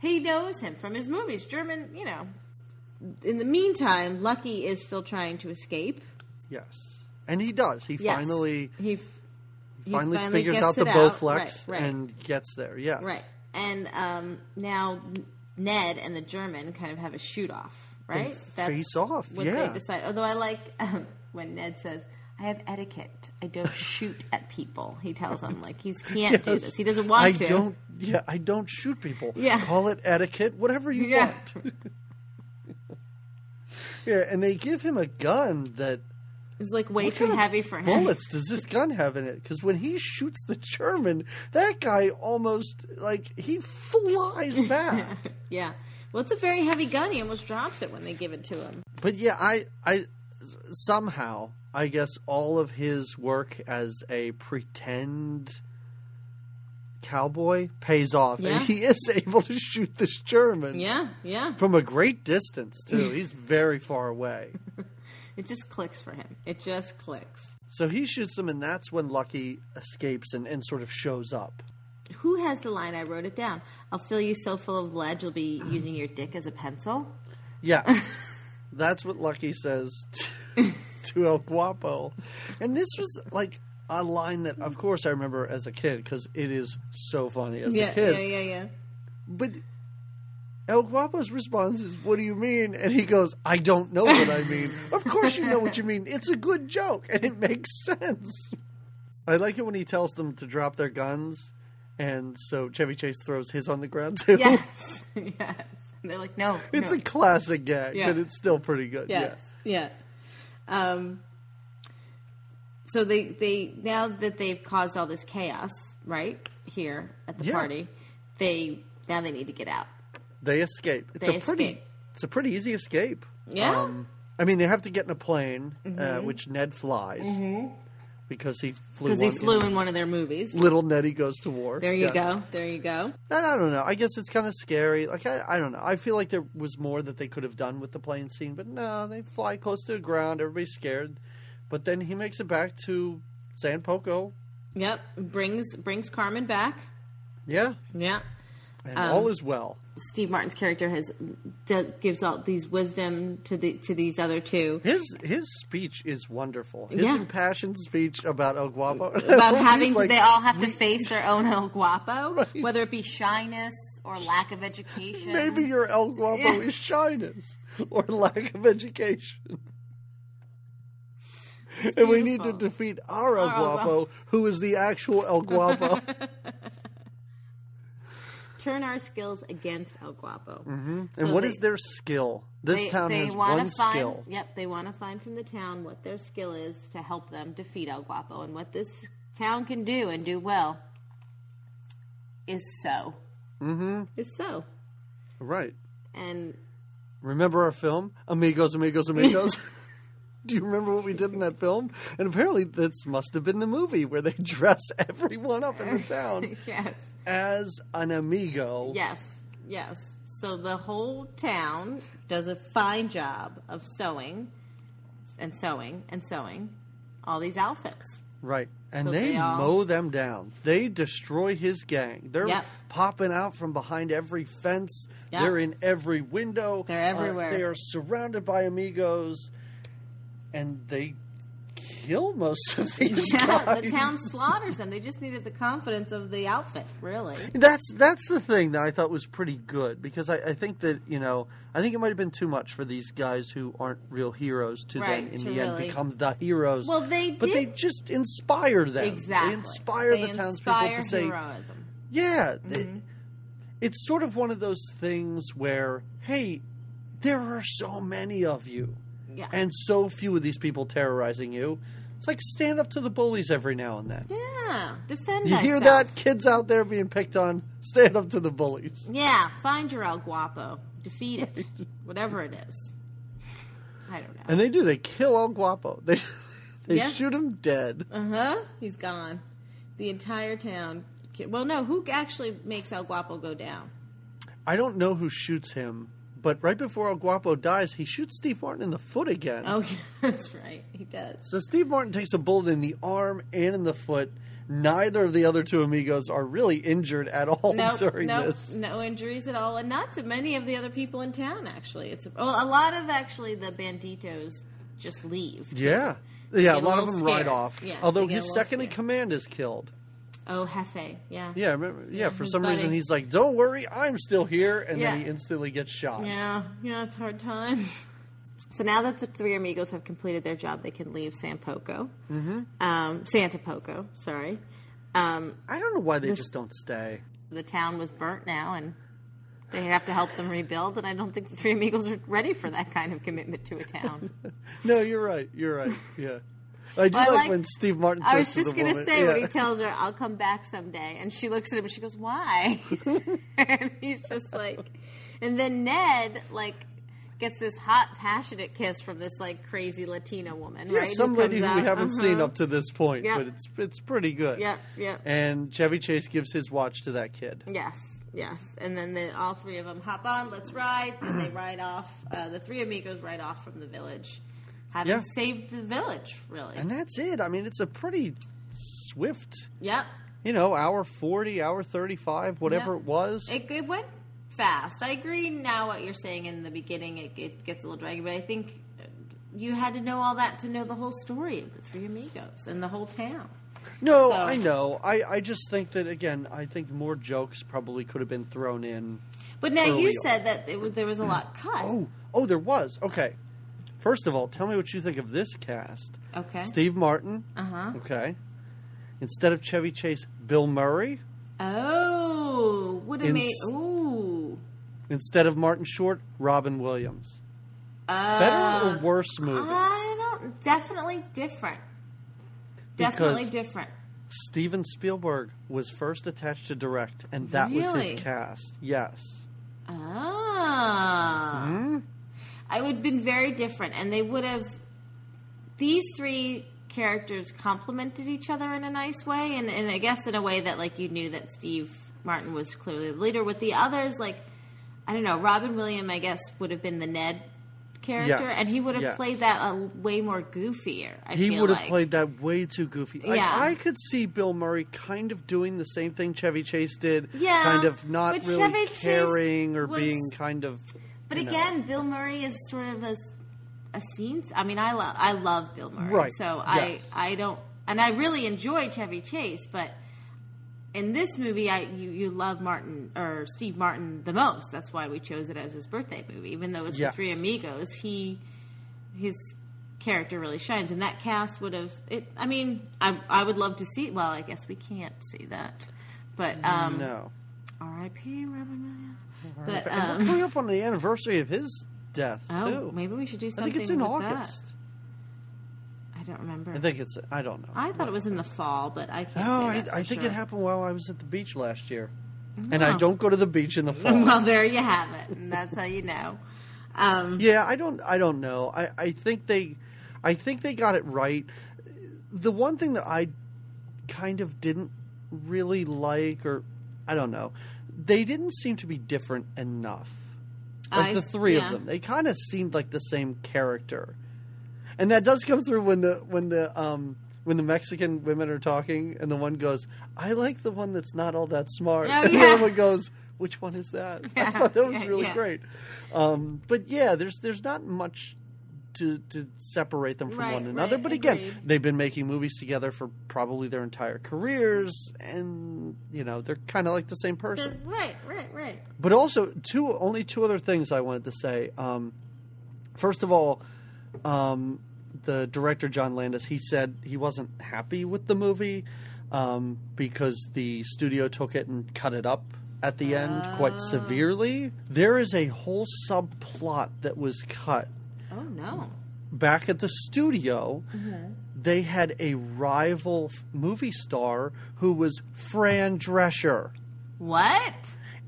He knows him from his movies. German, you know. In the meantime, Lucky is still trying to escape. Yes, and he does. He Yes. finally he, f- he finally, figures out the Bowflex Right, right, and gets there. Yes, right. And um, now Ned and the German kind of have a shoot off, right? face off, What yeah. they decide. Although I like um, when Ned says. I have etiquette. I don't shoot at people. He tells them like he can't do this. He doesn't want I to. don't. Yeah, I don't shoot people. Yeah. call it etiquette, whatever you Yeah. want. yeah, and they give him a gun that It's like way What too heavy for him. bullets does this gun have in it? Because when he shoots the German, that guy almost like he flies back. Yeah. Well, it's a very heavy gun. He almost drops it when they give it to him. but yeah, I, I somehow I guess all of his work as a pretend cowboy pays off, Yeah. and he is able to shoot this German Yeah, yeah. from a great distance too. He's very far away. It just clicks for him. It just clicks. So he shoots him, and that's when Lucky escapes and, and sort of shows up. Who has the line? I wrote it down. I'll fill you so full of lead you'll be using your dick as a pencil. Yeah. That's what Lucky says to, to El Guapo. And this was like a line that, of course, I remember as a kid because it is so funny as yeah, a kid. yeah, yeah, yeah. But El Guapo's response is, What do you mean? And he goes, I don't know what I mean. of course, you know what you mean. It's a good joke and it makes sense. I like it when he tells them to drop their guns. And so Chevy Chase throws his on the ground too. Yes, yes. And they're like, no, It's no. a classic gag, Yeah. but it's still pretty good. yes, yeah. Um. So they they now that they've caused all this chaos right here at the Yeah. party, they now they need to get out. They escape. It's They a pretty it's a pretty easy escape. Yeah. Um, I mean, they have to get in a plane, Mm-hmm. uh, which Ned flies because he flew. Because he flew in- in one of their movies. Little Nettie goes to war. There you Yes. go. There you go. And I don't know. I guess it's kind of scary. Like I, I don't know. I feel like there was more that they could have done with the plane scene, but no, they fly close to the ground. Everybody's scared, but then he makes it back to San Poco. Yep. Brings brings Carmen back. Yeah, Yeah. And Um, all is well. Steve Martin's character has does, gives all these wisdom to the to these other two His his speech is wonderful. His Yeah. impassioned speech about El Guapo. about having like, they all have to face their own El Guapo, Right. whether it be shyness or lack of education. Maybe your El Guapo Yeah. is shyness or lack of education. And we need to defeat our El Our El Guapo, who is the actual El Guapo. turn our skills against El Guapo. Mm-hmm. and what is their skill? This they, town they has one find, skill. Yep, they want to find from the town what their skill is to help them defeat El Guapo, and what this town can do and do well is so. Mm-hmm. Is so, Right. and Remember our film, Amigos, Amigos, Amigos? Do you remember what we did in that film? And apparently, this must have been the movie where they dress everyone up in the town yes, as an amigo. yes, yes. So the whole town does a fine job of sewing and sewing and sewing all these outfits. Right. And So they, they all- mow them down. They destroy his gang. They're Yep. popping out from behind every fence. Yep. They're in every window. They're Uh, everywhere. they are surrounded by amigos. And they kill most of these Yeah, guys. the town slaughters them. They just needed the confidence of the outfit, really. That's that's the thing that I thought was pretty good because I, I think that you know I think it might have been too much for these guys who aren't real heroes to Right, then in to the end become the heroes. Well, they did. but they just inspire them. Exactly. They inspire They the townspeople inspire to say, heroism. yeah. Mm-hmm. it's sort of one of those things where, hey, there are so many of you, Yeah. and so few of these people terrorizing you. It's like stand up to the bullies every now and then. yeah, defend You hear that? Kids out there being picked on, stand up to the bullies. Yeah, find your El Guapo, defeat it, whatever it is. I don't know. And they do. They kill El Guapo. They they Yeah. shoot him dead. Uh huh. He's gone. The entire town. Well, no. Who actually makes El Guapo go down? I don't know who shoots him, but right before El Guapo dies, he shoots Steve Martin in the foot again. Oh, yeah, that's right. He does. So Steve Martin takes a bullet in the arm and in the foot. Neither of the other two amigos are really injured at all Nope, during nope, this. no injuries at all, and not to many of the other people in town. Actually, it's well, a lot of actually the banditos just leave. Yeah. Yeah, a a lot of them ride off. Yeah, Although a his second in command is killed. Oh, Jefe, yeah, Yeah, remember, yeah. For his some reason, he's like, "Don't worry, I'm still here," and then he instantly gets shot. yeah, yeah. It's hard times. So now that the three amigos have completed their job, they can leave San Poco. Mm-hmm. Um, Santo Poco, sorry. Um, I don't know why they just don't stay. the town was burnt now, and they have to help them rebuild. And I don't think the three amigos are ready for that kind of commitment to a town. No, you're right. You're right. Yeah. I do I like, like- when Steve Martin says I was just gonna say yeah. when he tells her, "I'll come back someday," and she looks at him and she goes, "Why?" and he's just like, and then Ned like gets this hot, passionate kiss from this like crazy Latina woman, Yeah, right? some who lady who we haven't seen Uh-huh. up to this point, Yep. but it's it's pretty good. Yep, yep. And Chevy Chase gives his watch to that kid. Yes, yes. And then the, all three of them hop on, let's ride, and they ride off. Uh, the three amigos ride off from the village, having Yeah. saved the village, really. And that's it. I mean, it's a pretty swift, yep. you know, hour 40, hour 35, whatever Yeah. it was. It, it went fast. I agree now what you're saying in the beginning. It, it gets a little draggy, but I think you had to know all that to know the whole story of the three amigos and the whole town. no, so- I know. I, I just think that, again, I think more jokes probably could have been thrown in. But now you on. said that it was, there was a lot cut. Oh, oh, there was. Okay. First of all, tell me what you think of this cast. Okay. Steve Martin. Uh huh. Okay. Instead of Chevy Chase, Bill Murray. Oh, would have In made. Ooh. Instead of Martin Short, Robin Williams. Uh, Better or worse movie? I don't. Definitely different. Definitely Because- different. Steven Spielberg was first attached to direct, and that was Really? his cast. Yes. Ah. Hmm? I would have been very different, and they would have. These three characters complemented each other in a nice way, and, and I guess in a way that like you knew that Steve Martin was clearly the leader. With the others, like I don't know, Robin Williams, I guess would have been the Ned character, Yes, and he would have yes. played that a way more goofier. I He would have like. played that way too goofy. Yeah. I, I could see Bill Murray kind of doing the same thing Chevy Chase did. Yeah, Kind of not really Chevy Chase caring or was- being kind of. But you know. again, Bill Murray is sort of a, a scene. I mean, I love I love Bill Murray, Right, so I. I don't, and I really enjoy Chevy Chase, but in this movie, I you, you love Martin or Steve Martin the most. That's why we chose it as his birthday movie, even though it's Yes. the Three Amigos. He his character really shines, and that cast would have. It. I mean, I I would love to see. Well, I guess we can't see that, but um, no. R.I.P. Robin Williams. But and we're um, coming up on the anniversary of his death Oh, too. maybe we should do something. I think it's in August. That. I don't remember. I think it's. I don't know. I thought it was in the fall, but I can't. I, I think sure. it happened while I was at the beach last year, and I Oh. don't go to the beach in the fall. Well, there you have it, and that's how you know. Um, Yeah, I don't. I don't know. I, I think they, I think they got it right. The one thing that I kind of didn't really like, or I don't know, they didn't seem to be different enough. Like I the three yeah. of them, they kind of seemed like the same character, and that does come through when the when the um when the Mexican women are talking, and the one goes, "I like the one that's not all that smart," Oh, and the other one goes, "Which one is that?" I thought that was yeah, really yeah. great. Um, but yeah, there's there's not much to to separate them from Right, one another. right, but again, agreed. they've been making movies together for probably their entire careers, and you know they're kind of like the same person. Right, right, right. But also, two only two other things I wanted to say. Um, first of all, um, the director John Landis he said he wasn't happy with the movie um, because the studio took it and cut it up at the end quite severely. There is a whole subplot that was cut Oh no. back at the studio. They had a rival f- movie star who was Fran Drescher. What?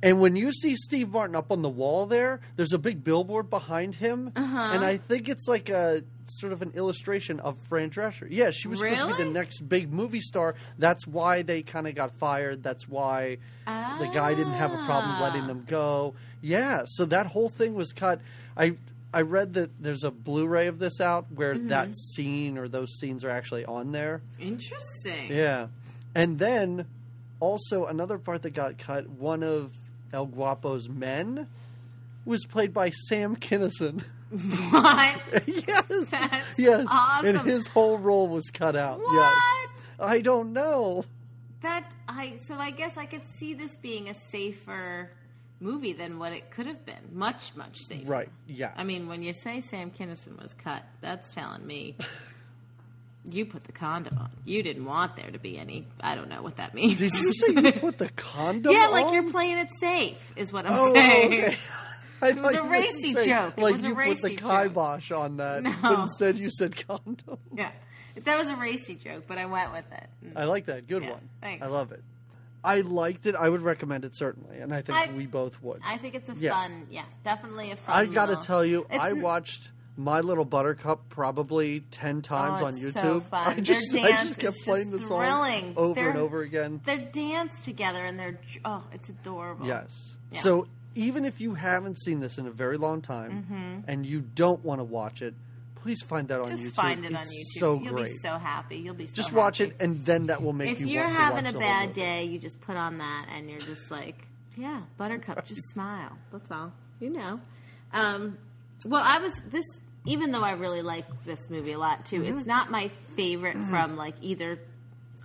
And when you see Steve Martin up on the wall there, there's a big billboard behind him, Uh-huh. and I think it's like a sort of an illustration of Fran Drescher. Yeah, she was supposed to be the next big movie star. That's why they kind of got fired. That's why the guy didn't have a problem Ah. letting them go. Yeah, so that whole thing was cut. I I read that there's a Blu-ray of this out where Mm-hmm. that scene or those scenes are actually on there. Interesting. Yeah. And then also another part that got cut, one of El Guapo's men was played by Sam Kinison. What? yes. That's yes. awesome. And his whole role was cut out. What? Yes. I don't know. That I so I guess I could see this being a safer movie than what it could have been. Much, much safer. Right. Yes. I mean, when you say Sam Kinison was cut, that's telling me you put the condom on. You didn't want there to be any. I don't know what that means. Did you say you put the condom yeah, on? like you're playing it safe, is what I'm Oh, saying. okay. I was a you racy say, joke. It Like was a you put the racy joke. kibosh on that, No. but instead you said condom. Yeah, that was a racy joke, but I went with it. I like that. Good Yeah, one. thanks. I love it. I liked it. I would recommend it certainly, and I think I- we both would. I think it's a Yeah. fun, yeah, definitely a fun. I got to little- tell you, I watched My Little Buttercup probably ten oh, times Oh, on YouTube. so fun. I just, I just kept playing just the song thrilling. over They're- and over again. They dance together and they're oh, it's adorable. Yes. Yeah. So even if you haven't seen this in a very long time mm-hmm. and you don't want to watch it, please find that on Mm-hmm. just YouTube. find it on YouTube. So You'll great. be so happy. You'll be so just watch happy. it, and then that will make you. If you. you're want to having watch a the whole bad movie. day, you just put on that and you're just like, yeah, Buttercup, just smile. That's all. You know. Um, well, I was this. Even though I really like this movie a lot too, Mm-hmm. it's not my favorite from like either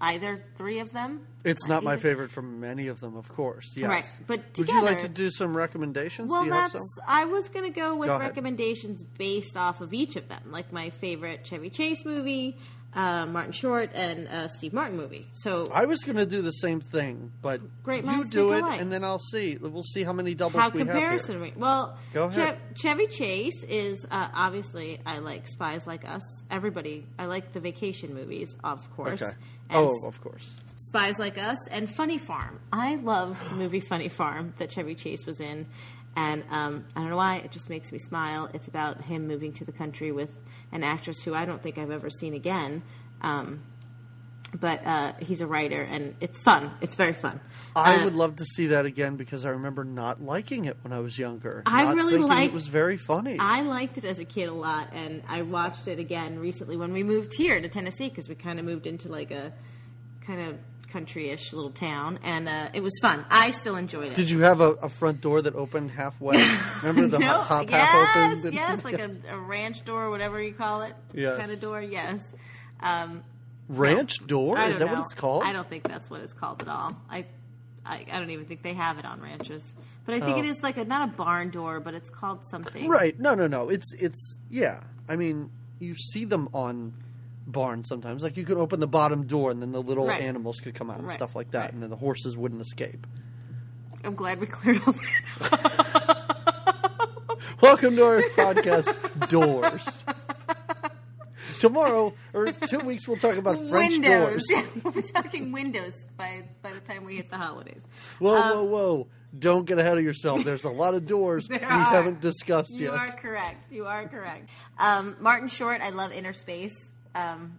either three of them. It's not my favorite from any of them, of course. Yes. Right, but would you like to do some recommendations? Well, do you have that's. some? I was going to go with Go recommendations based off of each of them, like my favorite Chevy Chase movie, uh, Martin Short, and uh, Steve Martin movie. So I was going to do the same thing, but Great you do it, alike. and then I'll see. We'll see how many doubles how we have comparison? here. we- Well, Go ahead. Chevy Chase is uh, obviously I like Spies Like Us. Everybody, I like the vacation movies, of course. Okay. Oh, of course. Spies Like Us and Funny Farm. I love the movie Funny Farm that Chevy Chase was in. And um, I don't know why, it just makes me smile. It's about him moving to the country with an actress who I don't think I've ever seen again. Um, but uh, he's a writer, and it's fun. It's very fun. I Uh, would love to see that again because I remember not liking it when I was younger. I really thinking like- it was very funny. I liked it as a kid a lot, and I watched it again recently when we moved here to Tennessee because we kind of moved into like a kind of country-ish little town, and uh, it was fun. I still enjoyed it. Did you have a, a front door that opened halfway? Remember the No, top yes, half opened? and- yes, like a, a ranch door, whatever you call it, Yes. kind of door. Yes. Um, ranch door? Is that what it's called? I don't think that's what it's called at all. I, I, I don't even think they have it on ranches. But I think Oh. it is like a not a barn door, but it's called something. Right. No, no, no. It's it's yeah. I mean, you see them on barns sometimes. Like you could open the bottom door and then the little Right. animals could come out and Right, stuff like that, right. and then the horses wouldn't escape. I'm glad we cleared all that. Welcome to our podcast, Doors. Tomorrow or two weeks, we'll talk about French windows. doors. we'll be talking windows by by the time we hit the holidays. Whoa, Um, whoa, whoa! Don't get ahead of yourself. There's a lot of doors we are. haven't discussed You yet. You are correct. You are correct. Um, Martin Short, I love Innerspace. Um,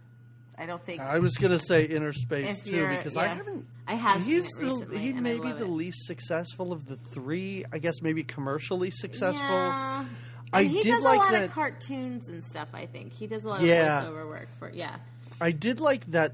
I don't think I was gonna say Innerspace too because I haven't. I have He's the he may be the it. least successful of the three. I guess maybe commercially successful. Yeah. I And he did does like a lot that- of cartoons and stuff. I think he does a lot Yeah. of voiceover work for yeah. I did like that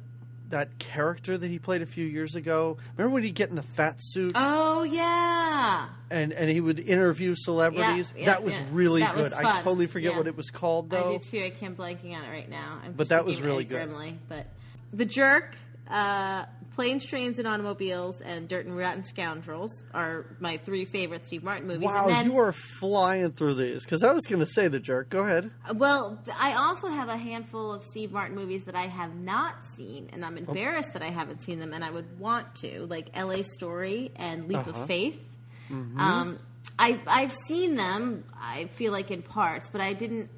that character that he played a few years ago. Remember when he'd get in the fat suit Oh yeah. and and he would interview celebrities? yeah, that was yeah. really That good. was I totally forget Yeah. what it was called though. I do too. I can't blanking on it right now. I'm But just that was really good. Grimley, but the jerk, uh, planes, trains, and automobiles, and Dirty Rotten Scoundrels are my three favorite Steve Martin movies. Wow, then, you are flying through these because I was going to say the jerk. Go ahead. Well, I also have a handful of Steve Martin movies that I have not seen, and Oh. I'm embarrassed that I haven't seen them, and I would want to, like L.A. Story and Leap Uh-huh. of Faith. Mm-hmm. Um, I I've seen them. I feel like in parts, but I didn't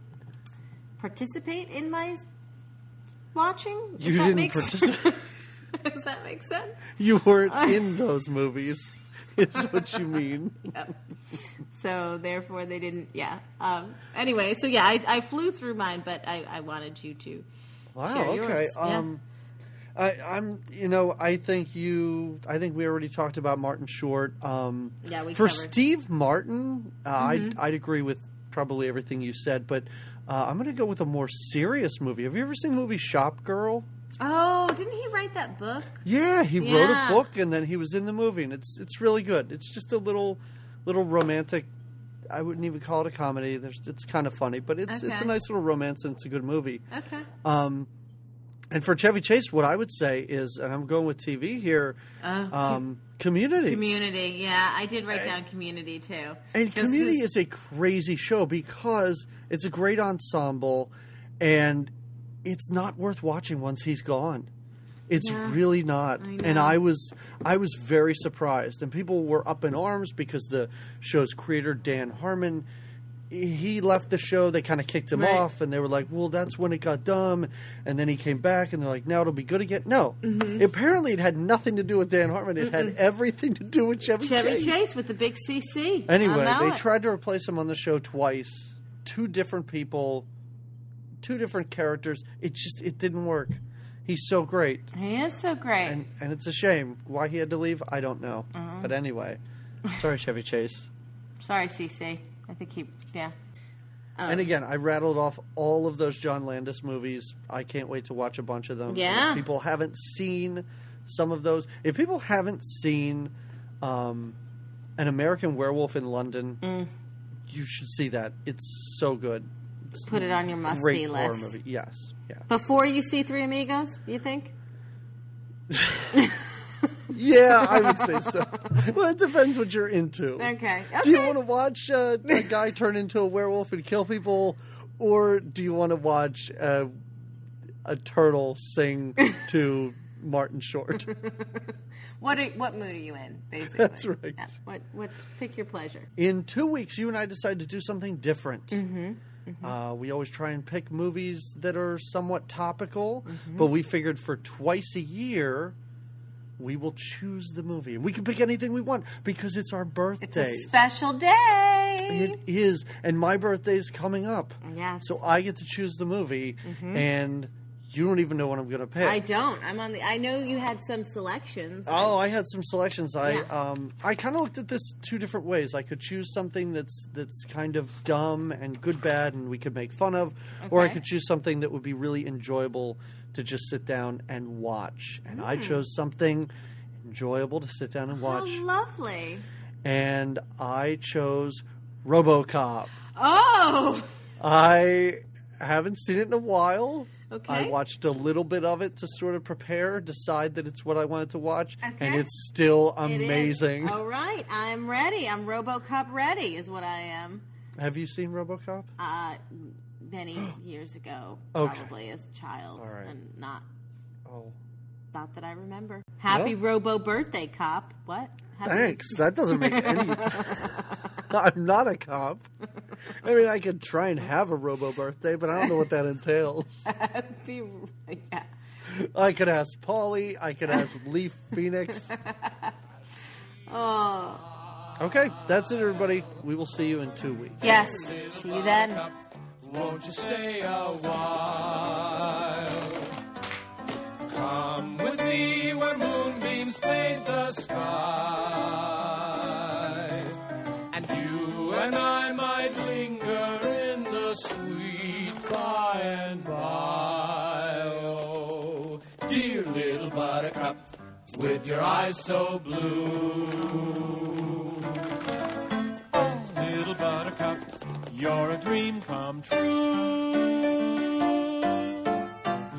participate in my watching. if You that didn't makes participate. Does that make sense? you weren't in those movies. Is what you mean? So therefore, they didn't. Yeah. Um, anyway, so yeah, I, I flew through mine, but I, I wanted you to. Wow. Okay. yours, yeah. Um, I, I'm. You know, I think you. I think we already talked about Martin Short. Um, Yeah, we for covered. Steve Martin, uh, I'd, Mm-hmm. I'd agree with probably everything you said, but uh, I'm going to go with a more serious movie. Have you ever seen the movie Shopgirl? Oh, didn't he write that book? Yeah, he wrote a book and then he was in the movie, and it's it's really good. It's just a little little romantic. I wouldn't even call it a comedy. There's it's kind of funny, but it's it's a nice little romance and it's a good movie. Okay. Um, and for Chevy Chase, what I would say is, and I'm going with TV here, Oh, um, Community. Community, yeah, I did write down Community too. And Community this- is a crazy show because it's a great ensemble, and it's not worth watching once he's gone. It's Yeah. really not. I and. I was I was very surprised, and people were up in arms because the show's creator Dan Harmon. He left the show. They kind of kicked him Right. off, and they were like, "Well, that's when it got dumb." And then he came back, and they're like, "Now it'll be good again." No, Mm-hmm. apparently it had nothing to do with Dan Harmon. It had everything to do with Chevy, Chevy Chase. Chase with the big CC. Anyway, they it. tried to replace him on the show twice. Two different people, two different characters. It just it didn't work. He's so great, He is so great. and and it's a shame why he had to leave. I don't know, Uh-huh. but anyway, sorry, Chevy Chase. Sorry, CC. I think he, yeah. Oh. And again, I rattled off all of those John Landis movies. I can't wait to watch a bunch of them. Yeah. If people haven't seen some of those. If people haven't seen um, an American Werewolf in London, Mm. you should see that. It's so good. Put it on your must see list. movie. Yes, yeah, Before you see Three Amigos, you think? yeah. I would say so. well, it depends what you're into. Okay. Do you want to watch uh, a guy turn into a werewolf and kill people, or do you want to watch uh, a turtle sing to Martin Short? What are, what mood are you in? Basically, That's right. Yeah. What what pick your pleasure. In two weeks, you and I decide to do something different. Mm-hmm. Uh, we always try and pick movies that are somewhat topical, mm-hmm. but we figured for twice a year, we will choose the movie. And we can pick anything we want because it's our birthday. It's a special day. It is, and my birthday is coming up. Yes. So I get to choose the movie, mm-hmm. and you don't even know what I'm going to pick. I don't. I'm on the. I know you had some selections. Oh, I had some selections. I Yeah. um I kind of looked at this two different ways. I could choose something that's that's kind of dumb and good bad and we could make fun of, okay. or I could choose something that would be really enjoyable to just sit down and watch. And I chose something enjoyable to sit down and Hmm. How watch. lovely. and I chose RoboCop. Oh. I haven't seen it in a while. Okay. I watched a little bit of it to sort of prepare, decide that it's what I wanted to watch, and it's still It amazing. All right, I'm ready. I'm RoboCop ready, is what I am. Have you seen RoboCop? Uh, many years ago, Okay. probably as a child, All right. and not Oh, not that I remember. Happy Robo birthday, cop. What? Happy- thanks. That doesn't make any. I'm not a cop. I mean, I could try and have a Robo birthday, but I don't know what that entails. Happy, yeah. I could ask Paulie. I could ask Leaf Phoenix. Oh, Okay, that's it, everybody. We will see you in two weeks. yes. See you then. Won't you stay a while? Come with me where moonbeams paint the sky. And I might linger in the sweet by and by. Oh, dear little Buttercup, with your eyes so blue. Oh, little Buttercup, you're a dream come true.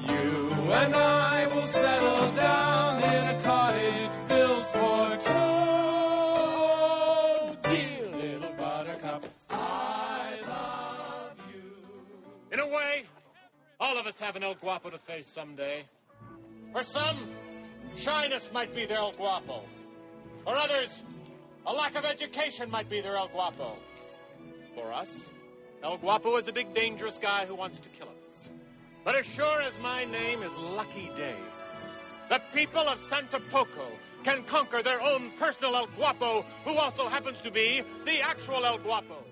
You and I us have an El Guapo to face someday. For some, shyness might be their El Guapo. For others, a lack of education might be their El Guapo. For us, El Guapo is a big dangerous guy who wants to kill us. But as sure as my name is Lucky Day, the people of Santo Poco can conquer their own personal El Guapo, who also happens to be the actual El Guapo.